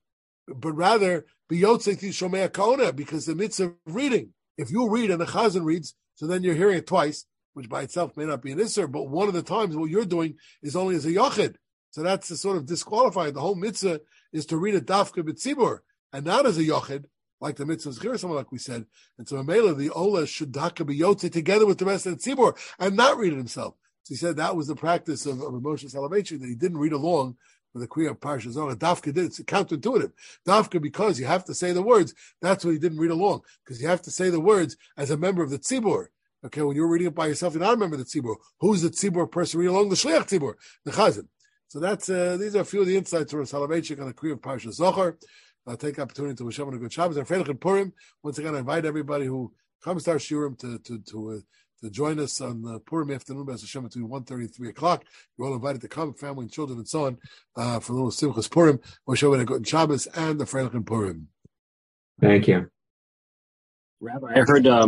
but rather be yotzei shomei kaona because the mitzvah of reading. If you read and the chazan reads, so then you're hearing it twice, which by itself may not be an isser, but one of the times what you're doing is only as a yachid. So that's a sort of disqualified. The whole mitzvah is to read a dafka b'tzibur and not as a yochid, like the mitzvah someone like we said. And so Amela, the Ola should daka b'yotze together with the rest of the tzibur and not read it himself. So he said that was the practice of, of Moshe Soloveitchik, that he didn't read along with the Kriya of Parsha Zochor. Dafka did. It's counterintuitive. Dafka, because you have to say the words, that's why he didn't read along, because you have to say the words as a member of the tzibur. Okay, when you're reading it by yourself, you're not a member of the tzibur. Who's the tzibur person reading along? The shliach tzibur, the chazan. So that's uh, these are a few of the insights from Soloveitchik on the Kriya of Parsha Zochor. I'll take opportunity to wish everyone a good Shabbos and Freilichen Purim. Once again, I invite everybody who comes to our shiurim to to to, uh, to join us on the Purim afternoon, B'ez Hashem, between 1.30 and 3 o'clock. You're all invited to come, family and children and so on, uh, for a little Simchas Purim. Wish everyone a good Shabbos and the Freilichen Purim. Thank you. Rabbi, I heard um,